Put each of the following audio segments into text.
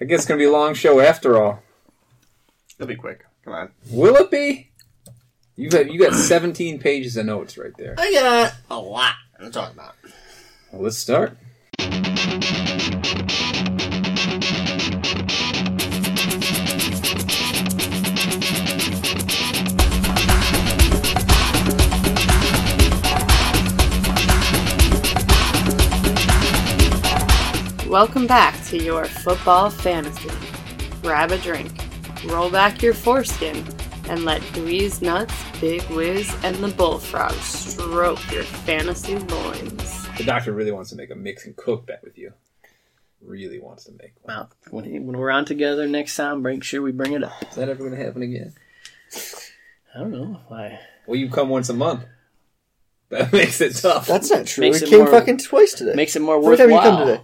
I guess it's gonna be a long show after all. It'll be quick. Come on. Will it be? You got you got 17 pages of notes right there. I got a lot to talk about. Well, let's start. Welcome back to your football fantasy. Grab a drink, roll back your foreskin, and let Dweez Nuts, Big Wiz, and the Bullfrog stroke your fantasy loins. The doctor really wants to make a mix and cook bet with you. Really wants to make one. Well, when, when we're on together next time, make sure we bring it up. Is that ever going to happen again? I don't know why. Well, you come once a month. That makes it tough. That's not true. Makes we it came more- fucking twice today. Makes it more Every time you worthwhile. come today.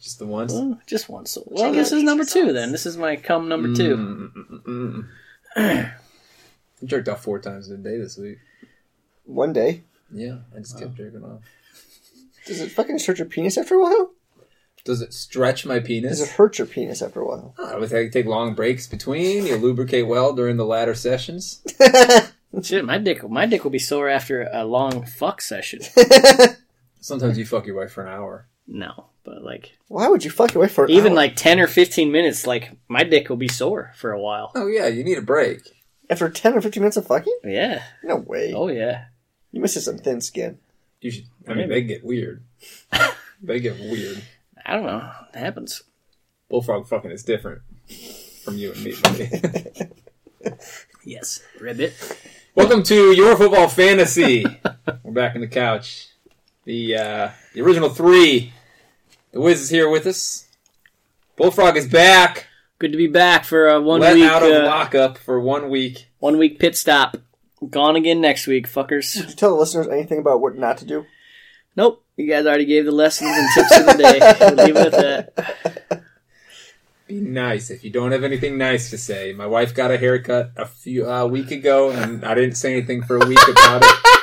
Just the once. Well, just once. Well, this is number two then. This is my cum number two. Mm, mm, mm, mm. I jerked off four times in a day this week. One day. Yeah, I just kept jerking off. Does it fucking hurt your penis after a while? Does it stretch my penis? Does it hurt your penis after a while? I would take, take long breaks between. You lubricate well during the latter sessions. Shit, my dick, my dick will be sore after a long fuck session. Sometimes you fuck your wife for an hour. No, but like Why would you fuck your wife for an even hour? like ten or fifteen minutes, like my dick will be sore for a while. Oh yeah, you need a break. after ten or fifteen minutes of fucking? Yeah. No way. Oh yeah. You must have some thin skin. You should. I mean, they get weird. they get weird. I don't know. It happens. Bullfrog fucking is different from you and me. buddy. Yes. Ribbit. Welcome to your football fantasy. We're back on the couch. The uh, the original three. The Wiz is here with us. Bullfrog is back. Good to be back for a one let week out of uh, lockup for one week. one week pit stop. Gone again next week, fuckers. Did you tell the listeners anything about what not to do? Nope. You guys already gave the lessons and tips of the day. We'll leave it at that. Be nice. If you don't have anything nice to say, my wife got a haircut a few a week ago, and I didn't say anything for a week about it.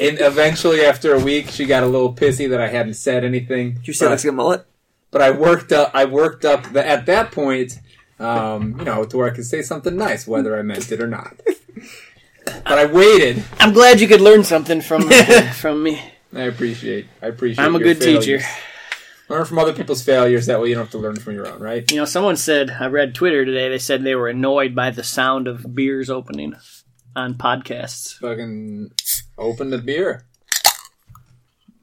And eventually, after a week, she got a little pissy that I hadn't said anything. Did you say But- let's get a mullet? but I worked up. I worked up the, at that point, um, you know, to where I could say something nice, whether I meant it or not. But I waited. I'm glad you could learn something from from me. I appreciate. I appreciate. I'm a your good teacher. Learn from other people's failures. That way, you don't have to learn from your own. Right? You know, someone said I read Twitter today. They said they were annoyed by the sound of beers opening on podcasts. Fucking open the beer.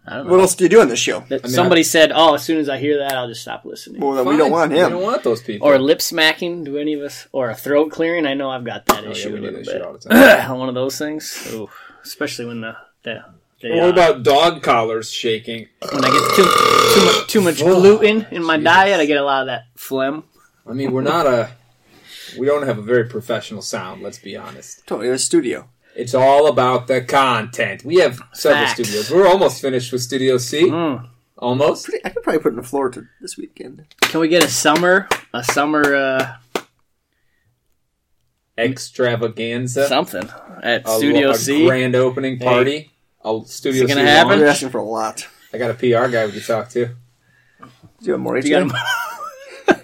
I don't know. What else do you do on this show? That- I mean, somebody said, "Oh, as soon as I hear that, I'll just stop listening." Well, then we don't Fine. want We him. don't want those people. Or lip smacking? Do any of us? Or a throat clearing? I know I've got that Oh, yeah, issue we a do little this shit bit. all the time. One of those things. Ooh, especially when the the, the what uh, about dog collars shaking? when I get too too much too much gluten in my diet, I get a lot of that phlegm. I mean, we're not a. We don't have a very professional sound. Let's be honest. Totally, a studio. It's all about the content. We have several Facts. studios. We're almost finished with Studio C. Mm. Almost. Pretty, I could probably put it in the floor to this weekend. Can we get a summer a summer uh, Extravaganza. something at a, Studio a C? grand opening party. A Studio Is it C gonna happen? launch. You're asking for a lot. I got a PR guy we could talk to. Do you have more Do you,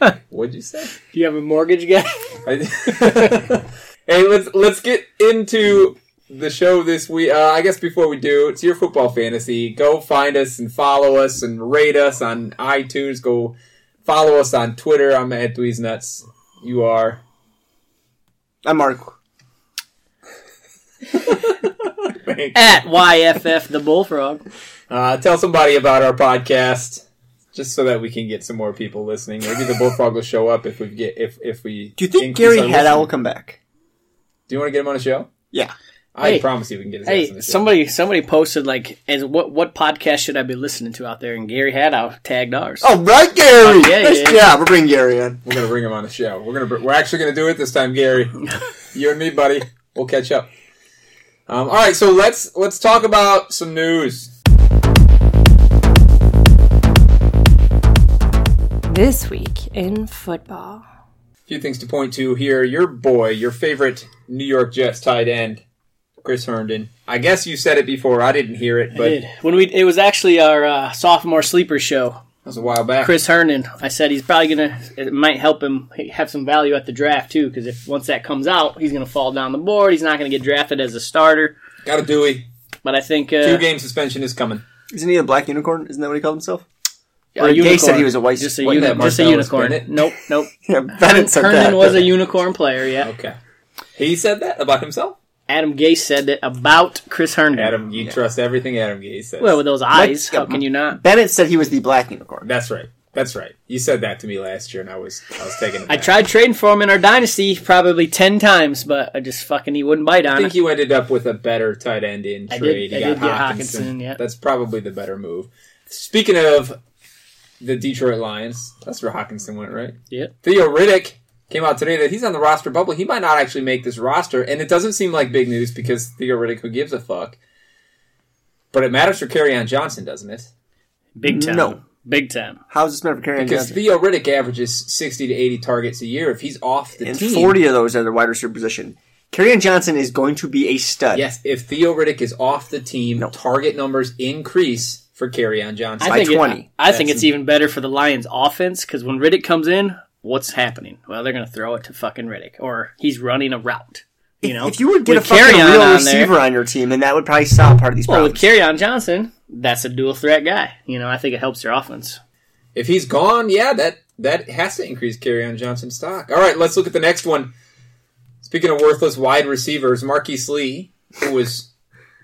a, What'd you say? do you have a mortgage guy? Hey, let's let's get into the show this week. Uh, I guess before we do, it's your football fantasy. Go find us and follow us and rate us on iTunes. Go follow us on Twitter. I'm at Dweez Nuts. You are. I'm Mark. At YFF the Bullfrog. Uh, tell somebody about our podcast, just so that we can get some more people listening. Maybe the bullfrog will show up if we get if if we. Do you think Gary our Haddow will come back? Do you want to get him on the show? Yeah. I Hey. promise you we can get his ass on Hey, the show. somebody somebody posted like, as what what podcast should I be listening to out there? And Gary Haddow tagged ours. Oh, right, Gary. yeah, nice yeah. job. We're bringing Gary in. We're gonna bring him on the show. We're gonna. We're actually gonna do it this time, Gary. you and me, buddy. We'll catch up. Um, all right, so let's let's talk about some news. This week in football. A few things to point to here. Your boy, your favorite New York Jets tight end, Chris Herndon. I guess you said it before. I didn't hear it, I but did. when we it was actually our uh, sophomore sleeper show That was a while back. Chris Herndon. I said he's probably gonna. It might help him have some value at the draft too, because if once that comes out, he's gonna fall down the board. He's not gonna get drafted as a starter. Got a Dewey. But I think Two uh, game suspension is coming. Isn't he a black unicorn? Isn't that what he called himself? a Or Gay said he was a white. just a, white uni- just a unicorn. Bennett? Nope, nope. Yeah, Bennett said Herndon that. was a unicorn player. Yeah. Okay. He said that about himself? Adam Gase said that about Chris Herndon. Adam, you trust everything Adam Gase says. Well, with those eyes, Like, how can you not? Bennett said he was the black unicorn. That's right. That's right. You said that to me last year, and I was I was taking it. I tried trading for him in our dynasty probably ten times, but I just fucking he wouldn't bite on. It. I think it. you ended up with a better tight end in I trade. did- I you did got get Hockenson. Hockenson, yeah. That's probably the better move. Speaking of the Detroit Lions, that's where Hockenson went, right? Yeah. Theo Riddick came out today that he's on the roster bubble. He might not actually make this roster, and it doesn't seem like big news because Theo Riddick, who gives a fuck? But it matters for on Johnson, doesn't it? Big time. No. Big time. How's this matter for Kerryon Because Johnson? Theo Riddick averages sixty to eighty targets a year. If he's off the and team, 40 of those are the wide receiver position. Kerryon Johnson is going to be a stud. Yes, if Theo Riddick is off the team, No. target numbers increase for on Johnson. I By think it- 20. I think it's even better for the Lions' offense because when Riddick comes in, what's happening? Well, they're going to throw it to fucking Riddick, or he's running a route. You know, If you would get With a fucking Kerryon real on receiver there- on your team, then that would probably solve part of these well, with problems. Kerryon Johnson, that's a dual threat guy. You know, I think it helps your offense. If he's gone, yeah, that that has to increase on Johnson's stock. All right, let's look at the next one. Speaking of worthless wide receivers, Marquise Lee, who was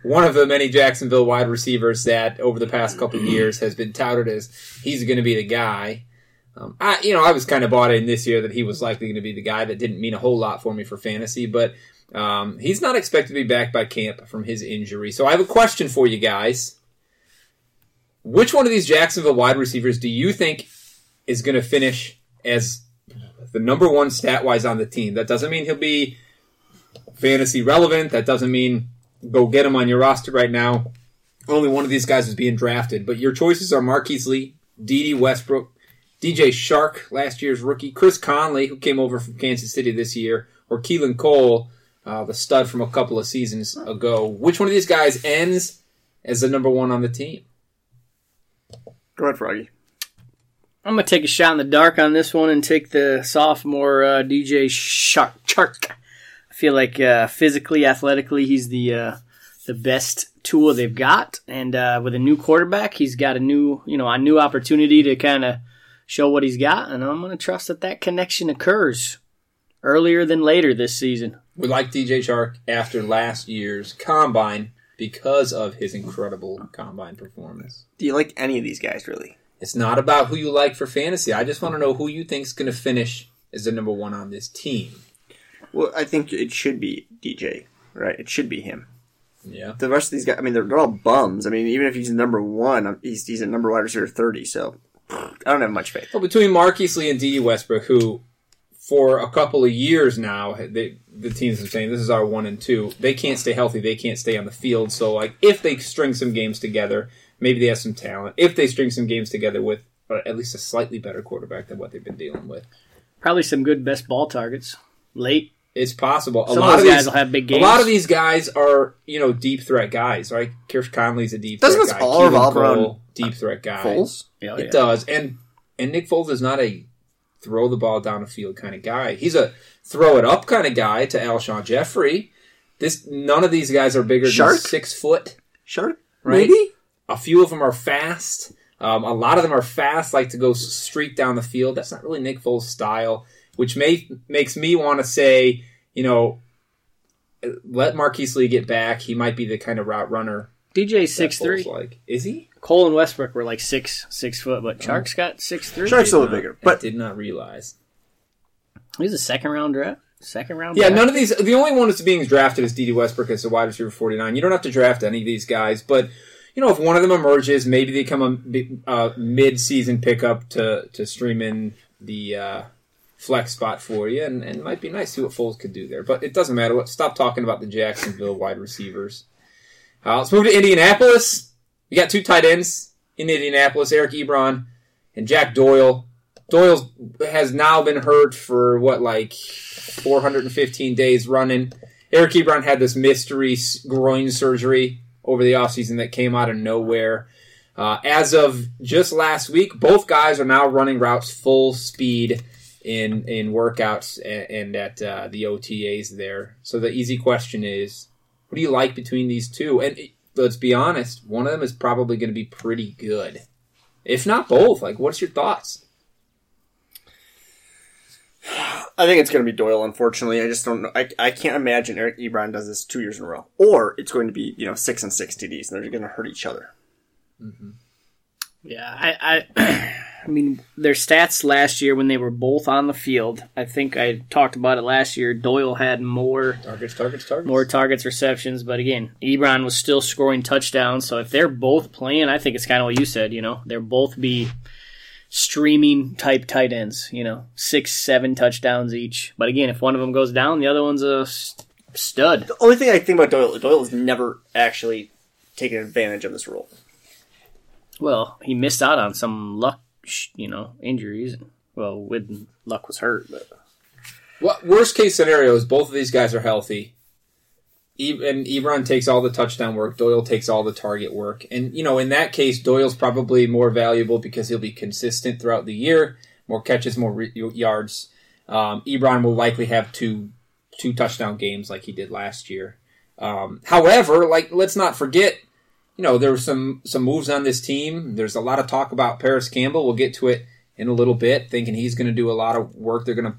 one of the many Jacksonville wide receivers that over the past couple of years has been touted as he's going to be the guy. Um, I, you know, I was kind of bought in this year that he was likely going to be the guy. That didn't mean a whole lot for me for fantasy, but um, he's not expected to be back by camp from his injury. So I have a question for you guys. Which one of these Jacksonville wide receivers do you think is going to finish as the number one stat wise on the team? That doesn't mean he'll be fantasy relevant. That doesn't mean go get him on your roster right now. Only one of these guys is being drafted, but your choices are Marquise Lee, Dede Westbrook, DJ Chark, last year's rookie, Chris Conley, who came over from Kansas City this year, or Keelan Cole, uh, the stud from a couple of seasons ago. Which one of these guys ends as the number one on the team? Go ahead, Froggy. I'm gonna take a shot in the dark on this one and take the sophomore uh, DJ Chark. Chark. I feel like uh, physically, athletically, he's the uh, the best tool they've got, and uh, with a new quarterback, he's got a new you know a new opportunity to kind of show what he's got, and I'm gonna trust that that connection occurs earlier than later this season. We like DJ Chark after last year's combine because of his incredible combine performance. Do you like any of these guys, really? It's not about who you like for fantasy. I just want to know who you think's going to finish as the number one on this team. Well, I think it should be DJ, right? It should be him. Yeah. The rest of these guys, I mean, they're, they're all bums. I mean, even if he's number one, he's, he's a number wide receiver 30, so I don't have much faith. Well, between Marquise Lee and Dede Westbrook, who for a couple of years now, they, the teams have been saying this is our one and two. They can't stay healthy. They can't stay on the field. So, like, if they string some games together, maybe they have some talent. If they string some games together with uh, at least a slightly better quarterback than what they've been dealing with, Probably some good best ball targets late. It's possible. A Some lot of of those guys these, will have big a lot of these guys are you know deep threat guys, right? Chris Conley's a deep Doesn't threat this guy. all revolve around deep threat guy? Foles? Yeah, It yeah. does, and and Nick Foles is not a throw the ball down the field kind of guy. He's a throw it up kind of guy to Alshon Jeffery. This none of these guys are bigger Chark? than six foot. Chark? Right? Maybe? A few of them are fast. Um, a lot of them are fast, like to go streak down the field. That's not really Nick Foles' style, which may, makes me want to say, you know, let Marquise Lee get back. He might be the kind of route runner. DJ six three. Like, is he? Cole and Westbrook were like six six foot, but Chark's got six three. Chark's a little not- bigger. I But did not realize. He's a second round draft. Second round. Yeah, draft. none of these. The only one that's being drafted is Dede Westbrook as a wide receiver 49. You don't have to draft any of these guys, but you know if one of them emerges, maybe they come a uh, mid-season pickup to to stream in the uh, flex spot for you, and, and it might be nice to see what Foles could do there. But it doesn't matter. Let's stop talking about the Jacksonville wide receivers. Uh, let's move to Indianapolis. We got two tight ends in Indianapolis: Eric Ebron and Jack Doyle. Doyle has now been hurt for what, like 415 days running. Eric Ebron had this mystery groin surgery over the offseason that came out of nowhere. Uh, as of just last week, both guys are now running routes full speed in in workouts and, and at uh, the OTAs there. So the easy question is, what do you like between these two? And let's be honest, one of them is probably going to be pretty good, if not both. Like, what's your thoughts? I think it's going to be Doyle. Unfortunately, I just don't know. I, I can't imagine Eric Ebron does this two years in a row, or it's going to be you know six and six TDs, and they're going to hurt each other. Yeah, I, I, I mean, their stats last year when they were both on the field. I think I talked about it last year. Doyle had more Targets, targets, targets. more targets, receptions, but again, Ebron was still scoring touchdowns. So if they're both playing, I think it's kind of what you said. You know, they're both be streaming type tight ends. You know, six, seven touchdowns each. But again, if one of them goes down, the other one's a stud. The only thing I think about Doyle, Doyle has never actually taken advantage of this role. Well, he missed out on some luck, you know, injuries. Well, with luck was hurt, but What worst case scenario is both of these guys are healthy. And Ebron takes all the touchdown work. Doyle takes all the target work. And you know, in that case, Doyle's probably more valuable because he'll be consistent throughout the year, more catches, more re- yards. Um, Ebron will likely have two two touchdown games like he did last year. Um, however, like let's not forget, you know, there were some some moves on this team. There's a lot of talk about Parris Campbell. We'll get to it in a little bit. Thinking he's going to do a lot of work. They're going to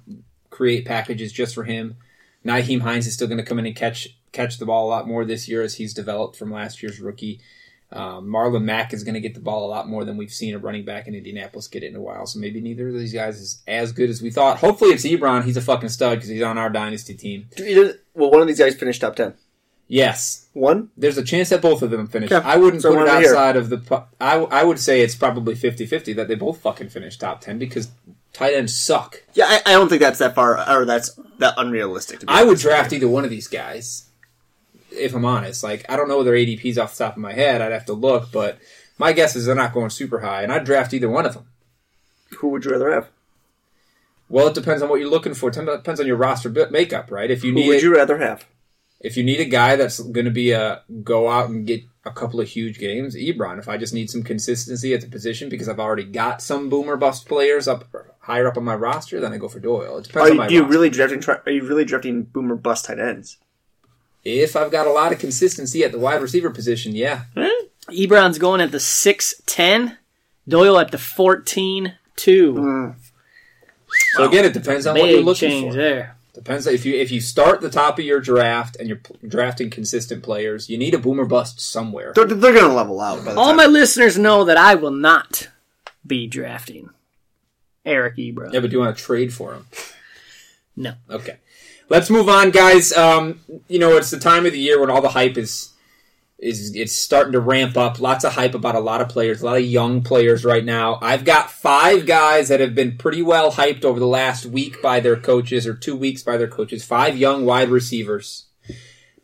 create packages just for him. Nyheim Hines is still going to come in and catch catch the ball a lot more this year as he's developed from last year's rookie. Um, Marlon Mack is going to get the ball a lot more than we've seen a running back in Indianapolis get it in a while. So maybe neither of these guys is as good as we thought. Hopefully it's Ebron. He's a fucking stud because he's on our dynasty team. Either, will one of these guys finish top ten? Yes, One. there's a chance that both of them finish. Okay. I wouldn't So put it outside of the. I, I would say it's probably 50-50 that they both fucking finish top ten because tight ends suck. Yeah, I, I don't think that's that far, or that's that unrealistic. To be I would draft either one of these guys. If I'm honest, like I don't know their ADPs off the top of my head. I'd have to look, but my guess is they're not going super high, and I'd draft either one of them. Who would you rather have? Well, it depends on what you're looking for. It depends on your roster makeup, right? If you Who need would you rather have? If you need a guy that's going to be a go out and get a couple of huge games, Ebron. If I just need some consistency at the position because I've already got some boomer bust players up higher up on my roster, then I go for Doyle. It depends Are on you, my do you roster. really drafting? Are you really drafting boomer bust tight ends? If I've got a lot of consistency at the wide receiver position, yeah. Hmm? Ebron's going at the six ten, Doyle at the fourteen two. Hmm. So again, it depends on what you're looking change for. there. Depends if you if you start the top of your draft and you're p- drafting consistent players, you need a boomer bust somewhere. They're, they're going to level out. By the All time. my listeners know that I will not be drafting Eric Ebron. Yeah, but do you want to trade for him? No. Okay. Let's move on, guys. Um, you know, it's the time of the year when all the hype is is it's starting to ramp up. Lots of hype about a lot of players, a lot of young players right now. I've got five guys that have been pretty well hyped over the last week by their coaches or two weeks by their coaches. Five young wide receivers.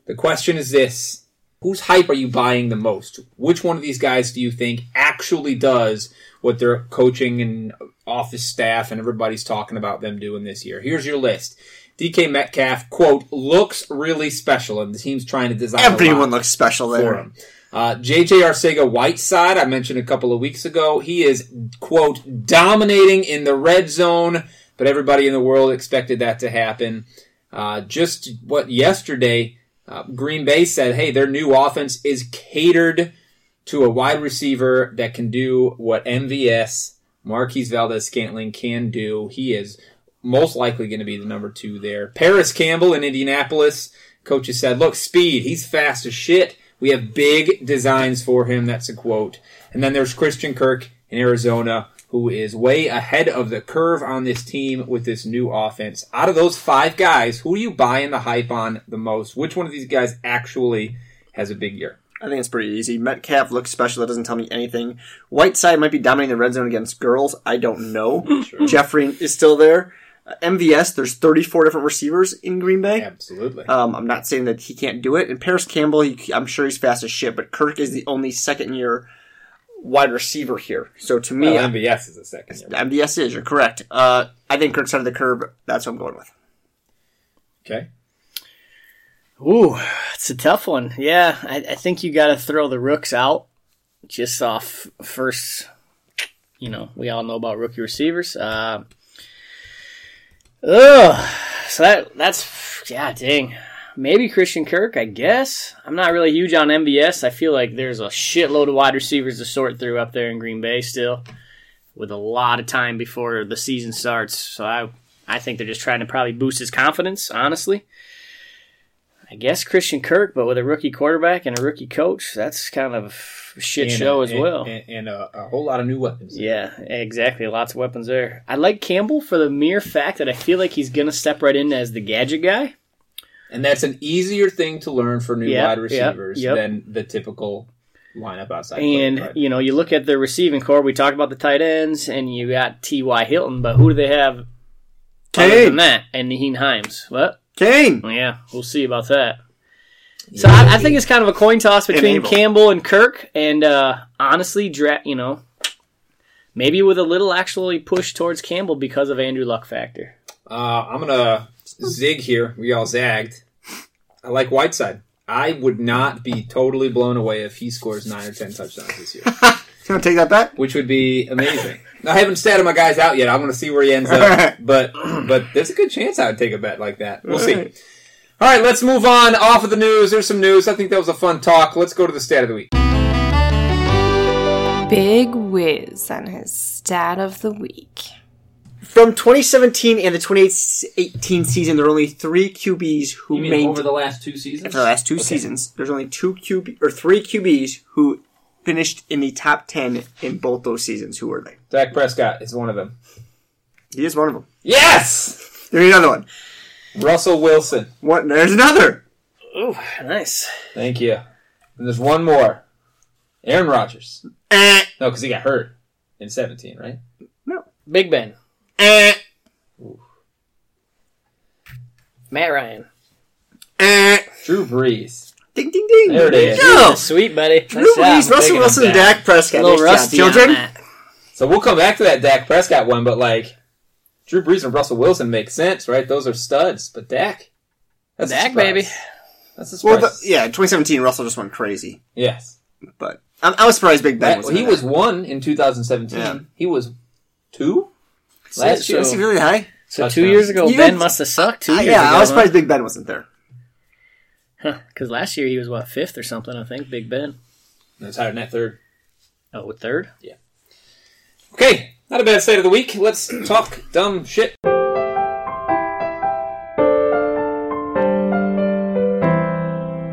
The question is this. Whose hype are you buying the most? Which one of these guys do you think actually does what their coaching and office staff and everybody's talking about them doing this year? Here's your list. DK Metcalf, quote, looks really special, and the team's trying to design Everyone looks special for there. him. Uh, JJ Arcega Whiteside, I mentioned a couple of weeks ago, he is, quote, dominating in the red zone, but everybody in the world expected that to happen. Uh, just what yesterday, uh, Green Bay said, hey, their new offense is catered to a wide receiver that can do what MVS, Marquez Valdes-Scantling, can do. He is most likely going to be the number two there. Parris Campbell in Indianapolis. Coaches said, look, speed. He's fast as shit. We have big designs for him. That's a quote. And then there's Christian Kirk in Arizona, who is way ahead of the curve on this team with this new offense. Out of those five guys, who are you buying the hype on the most? Which one of these guys actually has a big year? I think it's pretty easy. Metcalf looks special. That doesn't tell me anything. Whiteside might be dominating the red zone against girls. I don't know. Jeffery is still there. Uh, MVS, there's 34 different receivers in Green Bay. Absolutely. Um, I'm not saying that he can't do it. And Parris Campbell, he, I'm sure he's fast as shit, but Kirk is the only second year wide receiver here. So to me, well, MVS is a second year. MVS is, you're correct. Uh, I think Kirk's out of the curve. That's what I'm going with. Okay. Ooh, it's a tough one. Yeah, I, I think you got to throw the rooks out just off first, you know, we all know about rookie receivers. Uh, ugh, so that that's yeah, dang. Maybe Christian Kirk, I guess. I'm not really huge on MVS. I feel like there's a shitload of wide receivers to sort through up there in Green Bay still, with a lot of time before the season starts. So I I think they're just trying to probably boost his confidence, honestly. I guess Christian Kirk, but with a rookie quarterback and a rookie coach, that's kind of a shit And, show uh, as and- well. and, and a, a whole lot of new weapons. yeah, exactly. Lots of weapons there. I like Campbell for the mere fact that I feel like he's gonna step right in as the gadget guy. And that's an easier thing to learn for new Yep, wide receivers yep. than the typical lineup outside. And play, but- you know, you look at the receiving core. We talked about the tight ends, and you got T. Y. Hilton, but who do they have other than that? And Nyheim Hines. What? Kane. Yeah, we'll see about that. So I, I think it's kind of a coin toss between Enable. Campbell and Kirk, and uh, honestly, dra- you know, maybe with a little actually push towards Campbell because of Andrew Luck factor. Uh, I'm gonna zig here. We all zagged. I like Whiteside. I would not be totally blown away if he scores nine or ten touchdowns this year, Gonna take that bet? which would be amazing. I haven't statted my guys out yet. I'm gonna see where he ends up, but but there's a good chance I would take a bet like that. We'll see. Alright. All right, let's move on off of the news. There's some news. I think that was a fun talk. Let's go to the stat of the week. Big Wiz and his stat of the week. From 2017 and the 2018 season, there are only three QBs who made over the last two seasons? for the last two seasons. There's only two QB or three QBs who finished in the top 10 in both those seasons. Who were they? Dak Prescott is one of them. He is one of them. Yes, There's another one. Russell Wilson. What? There's another. Ooh, nice. Thank you. And there's one more. Aaron Rodgers. Eh, No, because he got hurt in 17, right? No. Big Ben. eh, Matt Ryan. eh. Drew Brees. Ding, ding, ding. There it is. Go. Sweet, buddy. Drew Nice. Brees, Russell taking him Wilson, down. Dak Prescott. A little Nice job, rusty on children. that. So we'll come back to that Dak Prescott one, but like Drew Brees and Russell Wilson make sense, right? Those are studs. But Dak, that's Dak, surprise. baby. That's a Well, surprise. the, yeah, 2017, Russell just went crazy. yes. But I'm, I was surprised Big Ben That- was. he was one in 2017. Yeah. He was two last year. Was he really high? So Touchdowns. two years ago, You Ben had- must have sucked. Two Uh, years yeah, ago, I was huh? surprised Big Ben wasn't there. Because last year he was what fifth or something, I think. Big Ben. That's higher than that third. Oh, third. Yeah. Okay, not a bad state of the week. Let's talk dumb shit.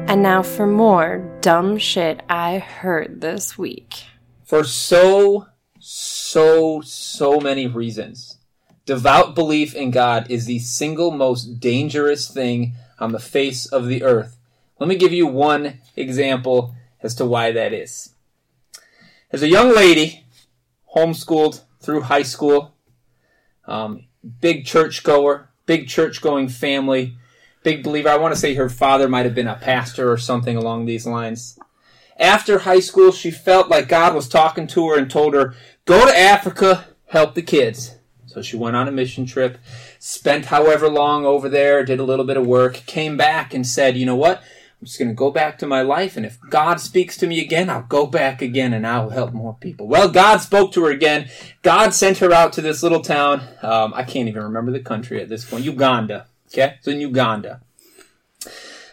And now for more dumb shit I heard this week. For so, so, so many reasons. Devout belief in God is the single most dangerous thing on the face of the earth. Let me give you one example as to why that is. As a young lady, homeschooled through high school, um, big church goer, big church going family, big believer. I want to say her father might have been a pastor or something along these lines. After high school, she felt like God was talking to her and told her, go to Africa, help the kids. So she went on a mission trip, spent however long over there, did a little bit of work, came back and said, you know what? I'm just going to go back to my life, and if God speaks to me again, I'll go back again and I'll help more people. Well, God spoke to her again. God sent her out to this little town. Um, I can't even remember the country at this point. Uganda. Okay? So in Uganda.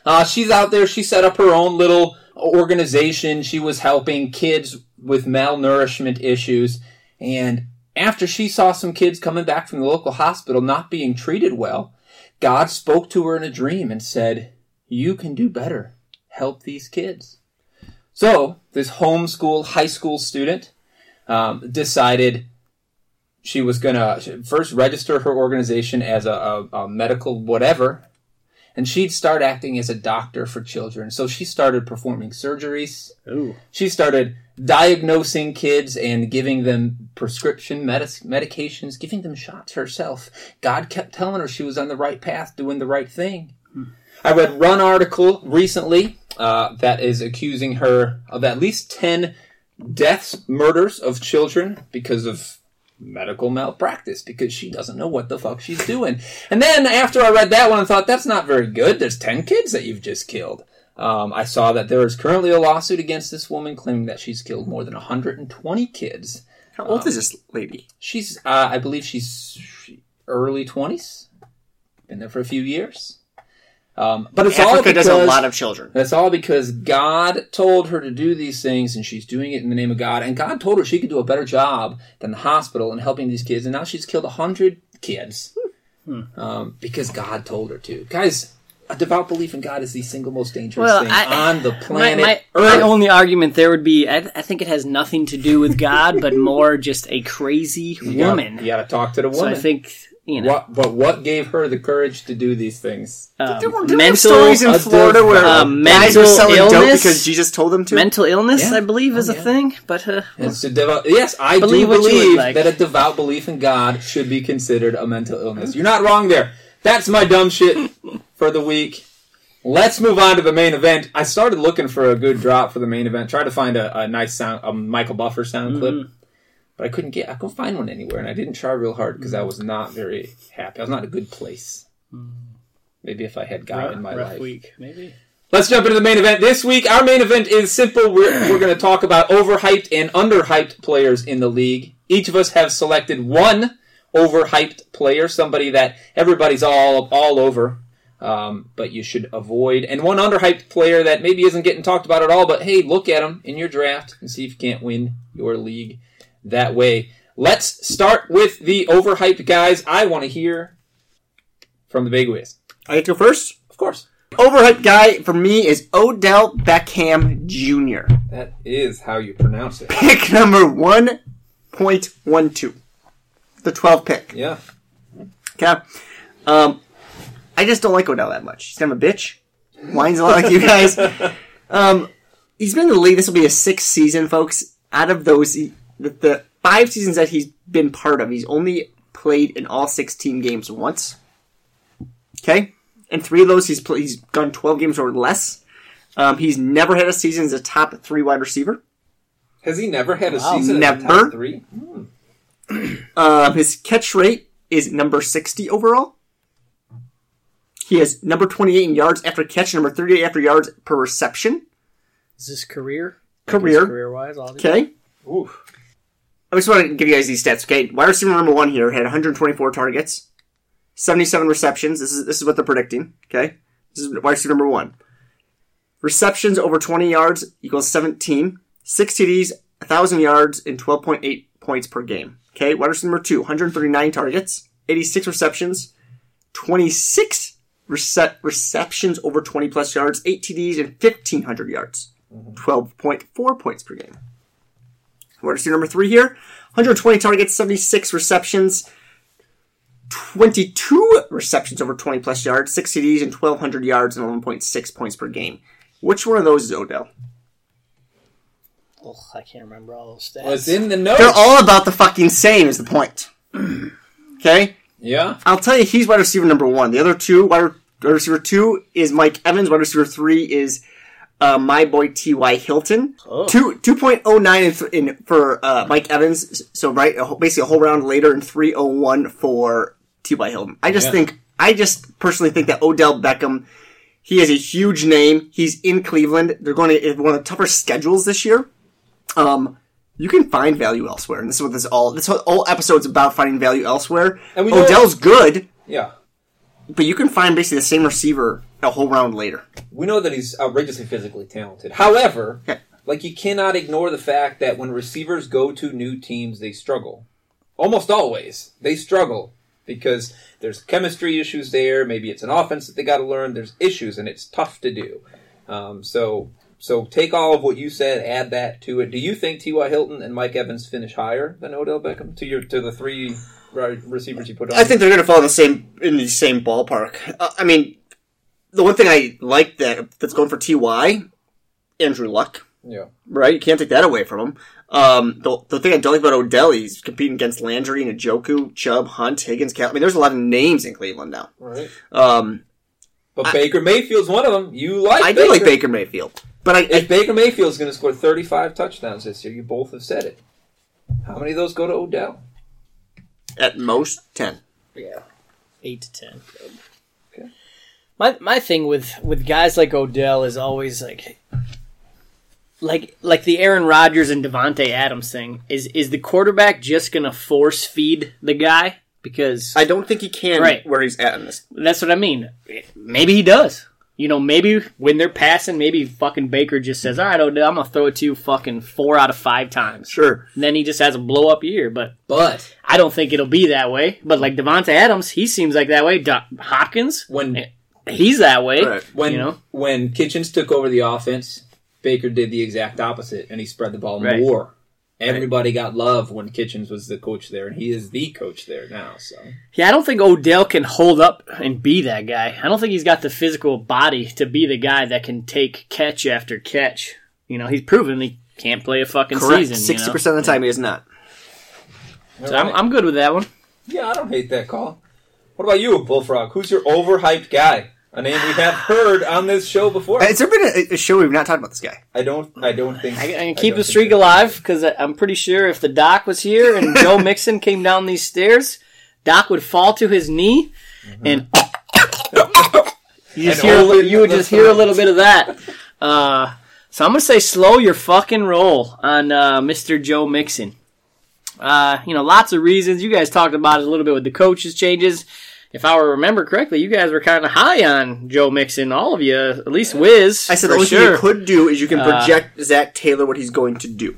Uh, she's out there. She set up her own little organization. She was helping kids with malnourishment issues. And after she saw some kids coming back from the local hospital not being treated well, God spoke to her in a dream and said, You can do better. Help these kids. So, this homeschool high school student um, decided she was going to first register her organization as a, a, a medical whatever and she'd start acting as a doctor for children. So she started performing surgeries. Ooh. She started diagnosing kids and giving them prescription medic- medications, giving them shots herself. God kept telling her she was on the right path, doing the right thing. I read one article recently uh, that is accusing her of at least 10 deaths, murders of children because of medical malpractice because she doesn't know what the fuck she's doing. And then after I read that one, I thought that's not very good. There's 10 kids that you've just killed. Um, I saw that there is currently a lawsuit against this woman claiming that she's killed more than 120 kids. How old is this lady? She's, uh, I believe she's early 20s. Been there for a few years. Um, but it's all Africa because does a lot of children. that's all because God told her to do these things, and she's doing it in the name of God. And God told her she could do a better job than the hospital in helping these kids. And now she's killed a hundred kids um, because God told her to. Guys, a devout belief in God is the single most dangerous Well, thing I- on the planet my, Earth. my only argument there would be I, I think it has nothing to do with God, but more just a crazy You gotta- woman. you got to talk to the So woman. I think you know what, but what gave her the courage to do these things? um, There were, there mental stories in Florida div- where uh, guys mental were selling dope illness? because Jesus told them to. mental illness. Yeah. I believe is Oh, a yeah. thing, but uh, It's a devout, yes, I Believe do what you would believe like. that a devout belief in God should be considered a mental illness. You're not wrong there. That's my dumb shit for the week. Let's move on to the main event. I started looking for a good drop for the main event. Tried to find a, a nice sound, a Michael Buffer sound Mm-hmm. clip, but I couldn't get. I couldn't find one anywhere, and I didn't try real hard because I was not very happy. I was not a good place. Maybe if I had God in my rough life. week maybe. Let's jump into the main event. This week, our main event is simple. We're, we're going to talk about overhyped and underhyped players in the league. Each of us have selected one overhyped player, somebody that everybody's all all over, um, but you should avoid, and one underhyped player that maybe isn't getting talked about at all. But hey, look at him in your draft and see if you can't win your league that way. Let's start with the overhyped guys. I want to hear from the big whiz, I get to go first. of course. Overhyped guy for me is Odell Beckham Jr. That is how you pronounce it. Pick number one point one two, the twelve pick. Yeah. Okay. Um, I just don't like Odell that much. He's kind of a bitch. Whines a lot like you guys. Um, he's been in the league. This will be a sixth season, folks. Out of those, he, the, the five seasons that he's been part of, he's only played in all 16 games once. Okay? In three of those, he's pl- he's done 12 games or less. Um, he's never had a season as a top three wide receiver. Has he never had a Wow. season as a Never. top three? Um, his catch rate is number 60 overall. He has number 28 in yards after catch, number 38 after yards per reception. Is this career? Career. Career wise, all Okay. Oof. I just want to give you guys these stats. Okay, wide receiver number one here had 124 targets, 77 receptions. This is this is what they're predicting. Okay, this is wide receiver number one. Receptions over 20 yards equals 17. Six TDs, 1,000 yards, and 12.8 points per game. Okay, wide receiver number two, 139 targets, 86 receptions, 26 rece- receptions over 20 plus yards, 8 TDs, and 1,500 yards. Mm-hmm. 12.4 points per game. Wide receiver number three here, 120 targets, 76 receptions, 22 receptions over 20 plus yards, 6 TDs, and 1,200 yards and 11.6 points per game. Which one of those is Odell? Oh, I can't remember all those stats. Was in the notes. They're all about the fucking same, is the point. Okay? yeah. I'll tell you, he's wide receiver number one. The other two, wide wide receiver two is Mike Evans. Wide receiver three is uh, my boy T.Y. Hilton. Oh. Two two point oh nine in, th- in for uh, Mike Evans. So right, a whole- basically a whole round later, and three oh one for T.Y. Hilton. I just Yeah. think, I just personally think that Odell Beckham. He is a huge name. He's in Cleveland. They're going to have one of the tougher schedules this year. Um, you can find value elsewhere, and this is what this all this whole, episode's about: finding value elsewhere. And we know- Odell's good, Yeah. But you can find basically the same receiver a whole round later. We know that he's outrageously physically talented. However, Yeah. like you cannot ignore the fact that when receivers go to new teams, they struggle. Almost always, they struggle because there's chemistry issues there. Maybe it's an offense that they got to learn. There's issues, and it's tough to do. Um, so, so take all of what you said, add that to it. Do you think T.Y. Hilton and Mike Evans finish higher than Odell Beckham to your to the three receivers you put on? I think they're going to fall in the same in the same ballpark. Uh, I mean, the one thing I like that that's going for Ty, Andrew Luck. Yeah. Right, you can't take that away from him. Um, the, the thing I don't like about Odell, he's competing against Landry and Njoku, Chubb, Hunt, Higgins, Cal. I mean, there's a lot of names in Cleveland now. Right. Um, But Baker Mayfield's one of them. You like? I do like Baker Mayfield, but I, If I Baker Mayfield's going to score 35 touchdowns this year, you both have said it. How many of those go to Odell? At most ten. Yeah, eight to ten. Okay. My my thing with with guys like Odell is always like like like the Aaron Rodgers and Davante Adams thing. Is is the quarterback just gonna force feed the guy? Because I don't think he can Right. where he's at in this. that's what I mean. Maybe he does. You know, maybe when they're passing, maybe fucking Baker just says, "All right, Odell, I'm gonna throw it to you fucking four out of five times." Sure. And then he just has a blow up year, but But I don't think it'll be that way. But like Davante Adams, he seems like that way. Do- Hopkins, when eh, he's that way. Right. when You know? when Kitchens took over the offense, Baker did the exact opposite, and he spread the ball Right. more. Everybody got love when Kitchens was the coach there, and he is the coach there now. So Yeah, I don't think Odell can hold up and be that guy. I don't think he's got the physical body to be the guy that can take catch after catch. You know, he's proven he can't play a fucking Correct. season. Sixty You know? percent of the time he is not. So I'm, I'm good with that one. yeah, I don't hate that call. What about you, Bullfrog? Who's your overhyped guy? A name we have heard on this show before. Has there been a, a show we've not talked about this guy? I don't. I don't think. I, I can keep don't the streak alive because I'm pretty sure if the Doc was here and Joe Mixon came down these stairs, Doc would fall to his knee and you just And hear a open you would just hear a little bit of that. Uh, so I'm gonna say slow your fucking roll on uh, Mr. Joe Mixon. Uh, you know, lots of reasons. You guys talked about it a little bit with the coaches changes. If I remember correctly, you guys were kind of high on Joe Mixon, all of you, at least Wiz. I said the only sure. thing you could do is you can Uh, project Zac Taylor what he's going to do.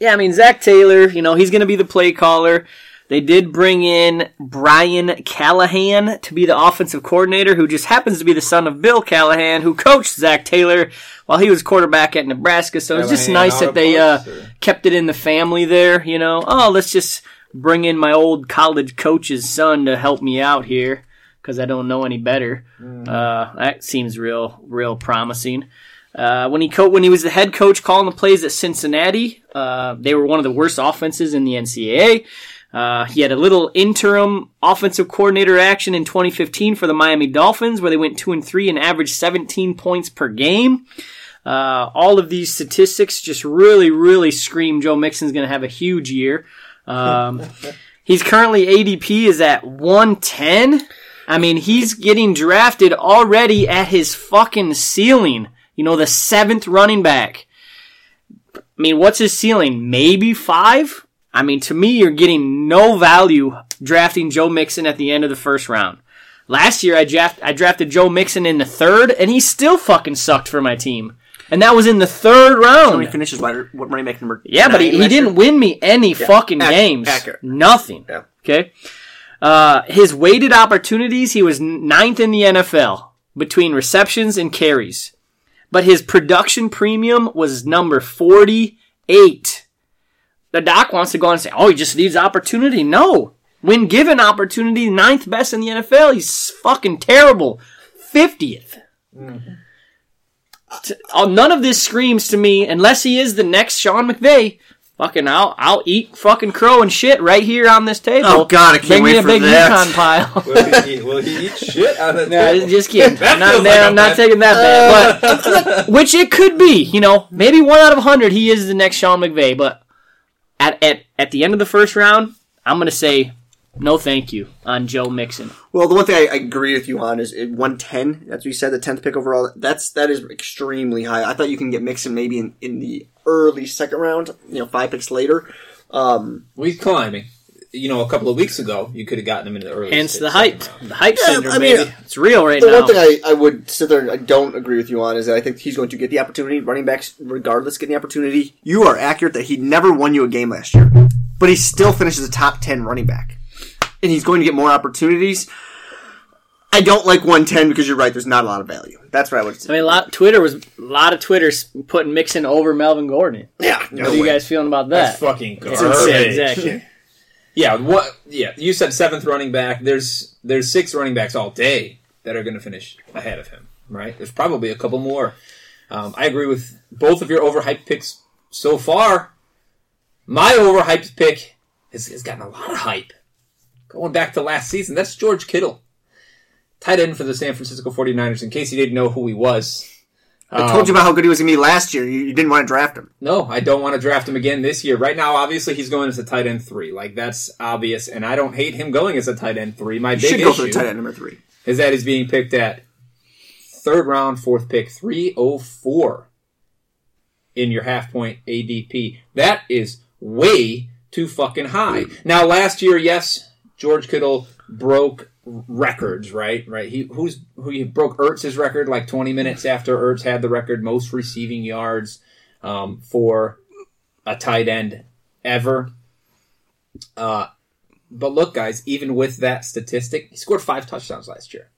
Yeah, I mean Zac Taylor, you know, he's going to be the play caller. They did bring in Brian Callahan to be the offensive coordinator, who just happens to be the son of Bill Callahan, who coached Zac Taylor while he was quarterback at Nebraska. So it's just nice that they uh, kept it in the family there. You know, oh, let's just bring in my old college coach's son to help me out here because I don't know any better. Uh, that seems real, real promising. Uh, when he co- when he was the head coach calling the plays at Cincinnati, uh, they were one of the worst offenses in the NCAA. Uh, he had a little interim offensive coordinator action in 2015 for the Miami Dolphins, where they went two and three and averaged 17 points per game. Uh, all of these statistics just really, really scream Joe Mixon's going to have a huge year. Um, he's currently ADP is at 110. I mean, he's getting drafted already at his fucking ceiling. You know, the seventh running back. I mean, what's his ceiling? Maybe five? I mean, to me, you're getting no value drafting Joe Mixon at the end of the first round. Last year, I, draft, I drafted Joe Mixon in the third, and he still fucking sucked for my team. And that was in the third round. When he finishes wide, what running back number? Yeah, but he, he didn't year? win me any fucking ac- games. accurate. Nothing. Yeah. Okay. Uh, his weighted opportunities, he was ninth in the NFL between receptions and carries. But his production premium was number 48. The doc wants to go on and say, oh, he just needs opportunity. No. When given opportunity, ninth best in the NFL, he's fucking terrible. 50th. T- uh, None of this screams to me, unless he is the next Sean McVay. Fucking, I'll I'll eat fucking crow and shit right here on this table. Oh, God, I can't Bring wait me a for big that. Yukon pile. will, he, will he eat shit on the no, table? just kidding. I'm not, feels there, like a I'm not taking that bad, but which it could be. You know, maybe one out of a hundred, he is the next Sean McVay. But at at at the end of the first round, I'm gonna say no, thank you on Joe Mixon. Well, the one thing I, I agree with you on is at 110. That's what you said, the 10th pick overall. That's that is extremely high. I thought you can get Mixon maybe in, in the early second round, you know, five picks later. Um, Well, he's climbing. You know, a couple of weeks ago, you could have gotten him in the early. Hence the hype, round. the hype Yeah, syndrome, I mean, baby. It's real right the now. The one thing I, I would sit there and I don't agree with you on is that I think he's going to get the opportunity. Running backs, regardless, getting the opportunity. You are accurate that he never won you a game last year, but he still finishes a top 10 running back. And he's going to get more opportunities. I don't like 110 because you're right, there's not a lot of value. That's what I would say. I mean, a lot, Twitter was a lot of Twitter's putting Mixon over Melvin Gordon. Yeah, What are you guys feeling about That's that? fucking It's garbage. insane, exactly. Yeah, what? Yeah, you said seventh running back. There's there's six running backs all day that are going to finish ahead of him. Right? There's probably a couple more. Um, I agree with both of your overhyped picks so far. My overhyped pick has, has gotten a lot of hype. Going back to last season, that's George Kittle, tight end for the San Francisco 49ers. In case you didn't know who he was, I told you um, about how good he was going to be last year. You, you didn't want to draft him. No, I don't want to draft him again this year. Right now, obviously, he's going as a tight end three. Like that's obvious, and I don't hate him going as a tight end three. My You big should go for the tight end number three. is that he's being picked at third round, fourth pick, 304 in your half point ADP. That is way too fucking high. Hmm. Now, last year, yes, George Kittle broke records, right? Right. He who's who he broke Ertz's record like 20 minutes after Ertz had the record most receiving yards um, for a tight end ever. Uh, but look, guys, even with that statistic, he scored five touchdowns last year.